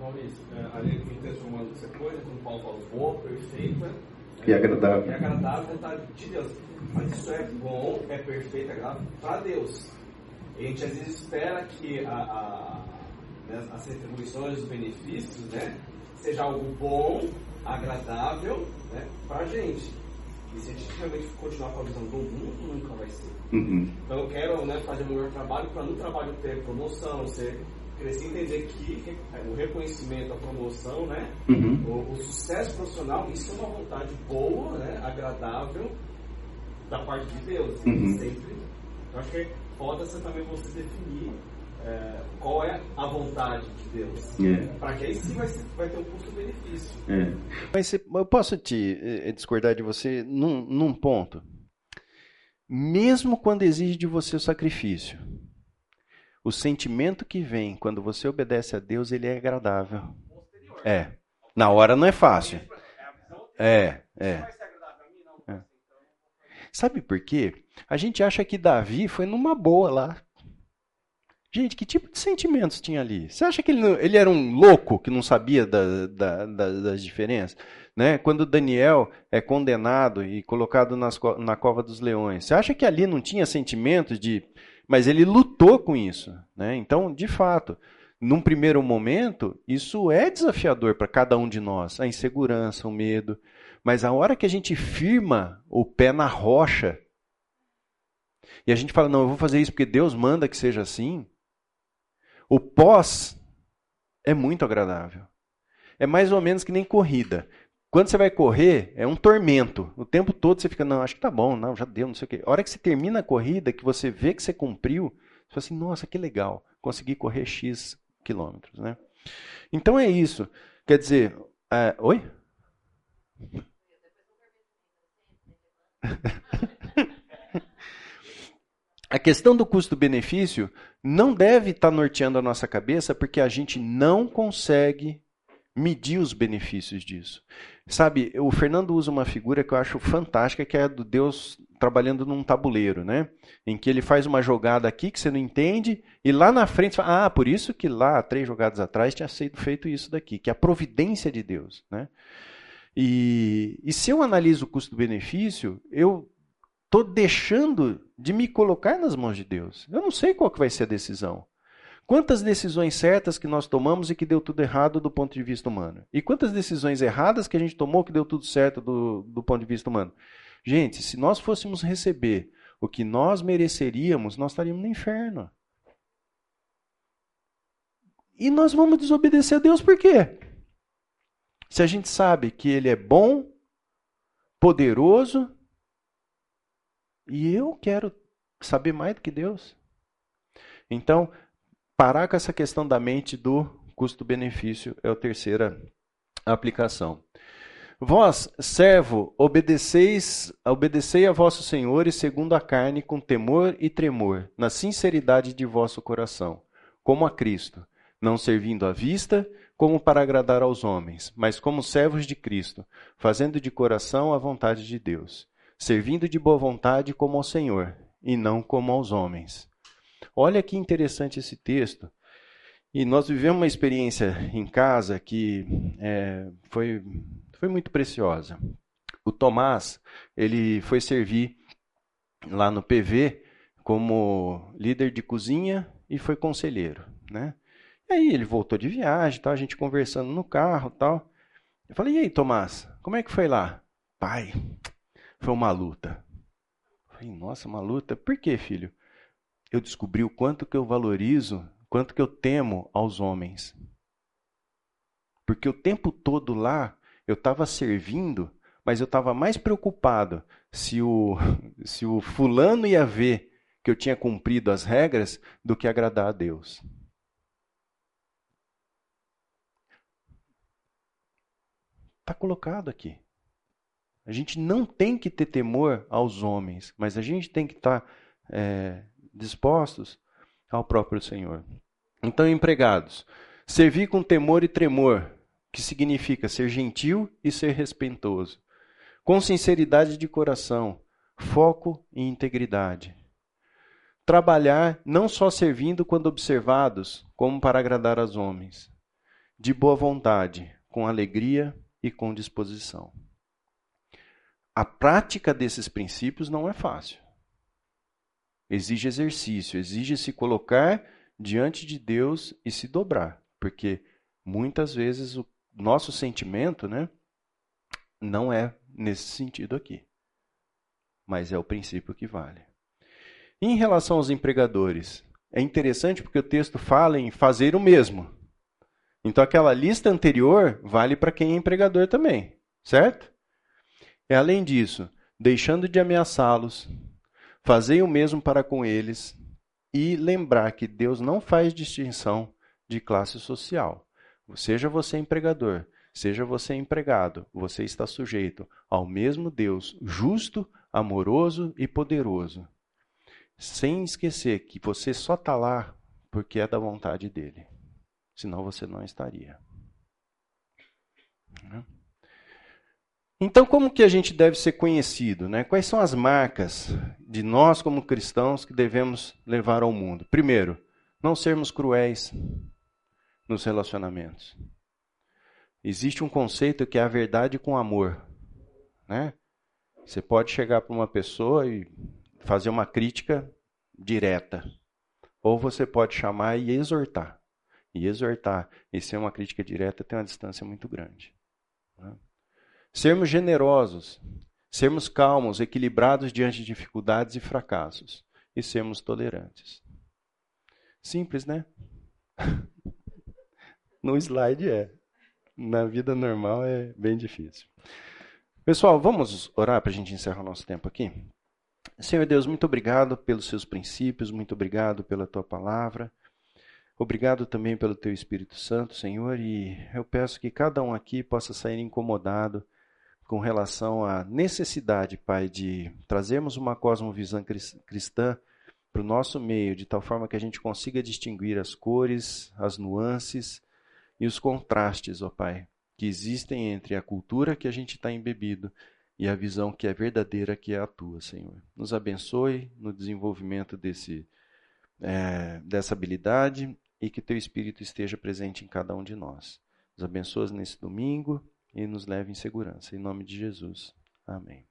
Maurício, é, ali no texto romano que você pôs, quando Paulo fala boa, perfeita e agradável. E agradável vontade de Deus. Mas isso é bom, é perfeito, é agradável para Deus. A gente às vezes espera que a, a, né, as retribuições, os benefícios, né, seja algo bom, agradável né, para a gente. E se a gente realmente continuar com a visão do mundo, nunca vai ser. Uhum. Então eu quero né, fazer o melhor trabalho para no trabalho ter promoção, ser crescer entender que o reconhecimento, a promoção, né, uhum. o, o, sucesso profissional, isso é uma vontade boa, né, agradável da parte de Deus. Uhum. Sempre. Eu acho que é foda você também você definir é, qual é a vontade de Deus. É. Para que aí sim vai, ser- vai ter um custo-benefício. Mas você- eu posso te eh, discordar de você num, num ponto. Mesmo quando exige de você o sacrifício, o sentimento que vem quando você obedece a Deus, ele é agradável. É. Na hora não é fácil. É, é. É. Sabe por quê? A gente acha que Davi foi numa boa lá. Gente, que tipo de sentimentos tinha ali? Você acha que ele, ele era um louco que não sabia da- da- da- das diferenças? Né? Quando Daniel é condenado e colocado nas na cova dos leões, você acha que ali não tinha sentimentos de. Mas ele lutou com isso. Né? Então, de fato, num primeiro momento, isso é desafiador para cada um de nós. A insegurança, o medo. Mas a hora que a gente firma o pé na rocha e a gente fala, não, eu vou fazer isso porque Deus manda que seja assim, o pós é muito agradável. É mais ou menos que nem corrida. Quando você vai correr, é um tormento. O tempo todo você fica, não, acho que tá bom, não, já deu, não sei o quê. A hora que você termina a corrida, que você vê que você cumpriu, você fala assim, nossa, que legal, consegui correr X quilômetros, né? Então é isso. Quer dizer, é, oi? A questão do custo-benefício não deve estar norteando a nossa cabeça porque a gente não consegue medir os benefícios disso. Sabe, o Fernando usa uma figura que eu acho fantástica, que é a do Deus trabalhando num tabuleiro, né? Em que ele faz uma jogada aqui que você não entende, e lá na frente, você fala, ah, por isso que lá, três jogadas atrás, tinha sido feito isso daqui, que é a providência de Deus, né? E, e se eu analiso o custo-benefício, eu estou deixando de me colocar nas mãos de Deus. Eu não sei qual que vai ser a decisão. Quantas decisões certas que nós tomamos e que deu tudo errado do ponto de vista humano? E quantas decisões erradas que a gente tomou que deu tudo certo do, do ponto de vista humano? Gente, se nós fôssemos receber o que nós mereceríamos, nós estaríamos no inferno. E nós vamos desobedecer a Deus por quê? Se a gente sabe que Ele é bom, poderoso, e eu quero saber mais do que Deus. Então, parar com essa questão da mente do custo-benefício é a terceira aplicação. Vós, servo, obedeceis, obedecei a vossos senhores segundo a carne, com temor e tremor, na sinceridade de vosso coração, como a Cristo, não servindo à vista, como para agradar aos homens, mas como servos de Cristo, fazendo de coração a vontade de Deus, servindo de boa vontade como ao Senhor, e não como aos homens. Olha que interessante esse texto. E nós vivemos uma experiência em casa que é, foi, foi muito preciosa. O Tomás, ele foi servir lá no PV como líder de cozinha e foi conselheiro, né? E aí ele voltou de viagem, tal, a gente conversando no carro, tal. Eu falei: "E aí, Tomás, como é que foi lá?" "Pai, foi uma luta." Falei: "Nossa, uma luta? Por quê, filho?" Eu descobri o quanto que eu valorizo, quanto que eu temo aos homens. Porque o tempo todo lá eu estava servindo, mas eu estava mais preocupado se o, se o fulano ia ver que eu tinha cumprido as regras do que agradar a Deus. Está colocado aqui. A gente não tem que ter temor aos homens, mas a gente tem que estar é, dispostos ao próprio Senhor. Então, empregados, servir com temor e tremor, que significa ser gentil e ser respeitoso, com sinceridade de coração, foco e integridade. Trabalhar não só servindo quando observados, como para agradar aos homens, de boa vontade, com alegria e com disposição. A prática desses princípios não é fácil. Exige exercício, exige se colocar diante de Deus e se dobrar, porque muitas vezes o nosso sentimento, né, não é nesse sentido aqui. Mas é o princípio que vale. Em relação aos empregadores, é interessante porque o texto fala em fazer o mesmo. Então aquela lista anterior vale para quem é empregador também, certo? E além disso, deixando de ameaçá-los, fazei o mesmo para com eles e lembrar que Deus não faz distinção de classe social. Seja você empregador, seja você empregado, você está sujeito ao mesmo Deus justo, amoroso e poderoso. Sem esquecer que você só está lá porque é da vontade dele. Senão você não estaria. Né? Então, como que a gente deve ser conhecido? Né? Quais são as marcas de nós, como cristãos, que devemos levar ao mundo? Primeiro, não sermos cruéis nos relacionamentos. Existe um conceito que é a verdade com amor. Né? Você pode chegar para uma pessoa e fazer uma crítica direta. Ou você pode chamar e exortar. E exortar e ser uma crítica direta tem uma distância muito grande. Sermos generosos, sermos calmos, equilibrados diante de dificuldades e fracassos, e sermos tolerantes. Simples, né? no slide é. Na vida normal é bem difícil. Pessoal, vamos orar para a gente encerrar o nosso tempo aqui? Senhor Deus, muito obrigado pelos seus princípios, muito obrigado pela tua palavra. Obrigado também pelo teu Espírito Santo, Senhor, e eu peço que cada um aqui possa sair incomodado com relação à necessidade, Pai, de trazermos uma cosmovisão cristã para o nosso meio, de tal forma que a gente consiga distinguir as cores, as nuances e os contrastes, ó Pai, que existem entre a cultura que a gente está embebido e a visão que é verdadeira, que é a tua, Senhor. Nos abençoe no desenvolvimento desse, é, dessa habilidade e que teu Espírito esteja presente em cada um de nós. Nos abençoe nesse domingo e nos leve em segurança. Em nome de Jesus. Amém.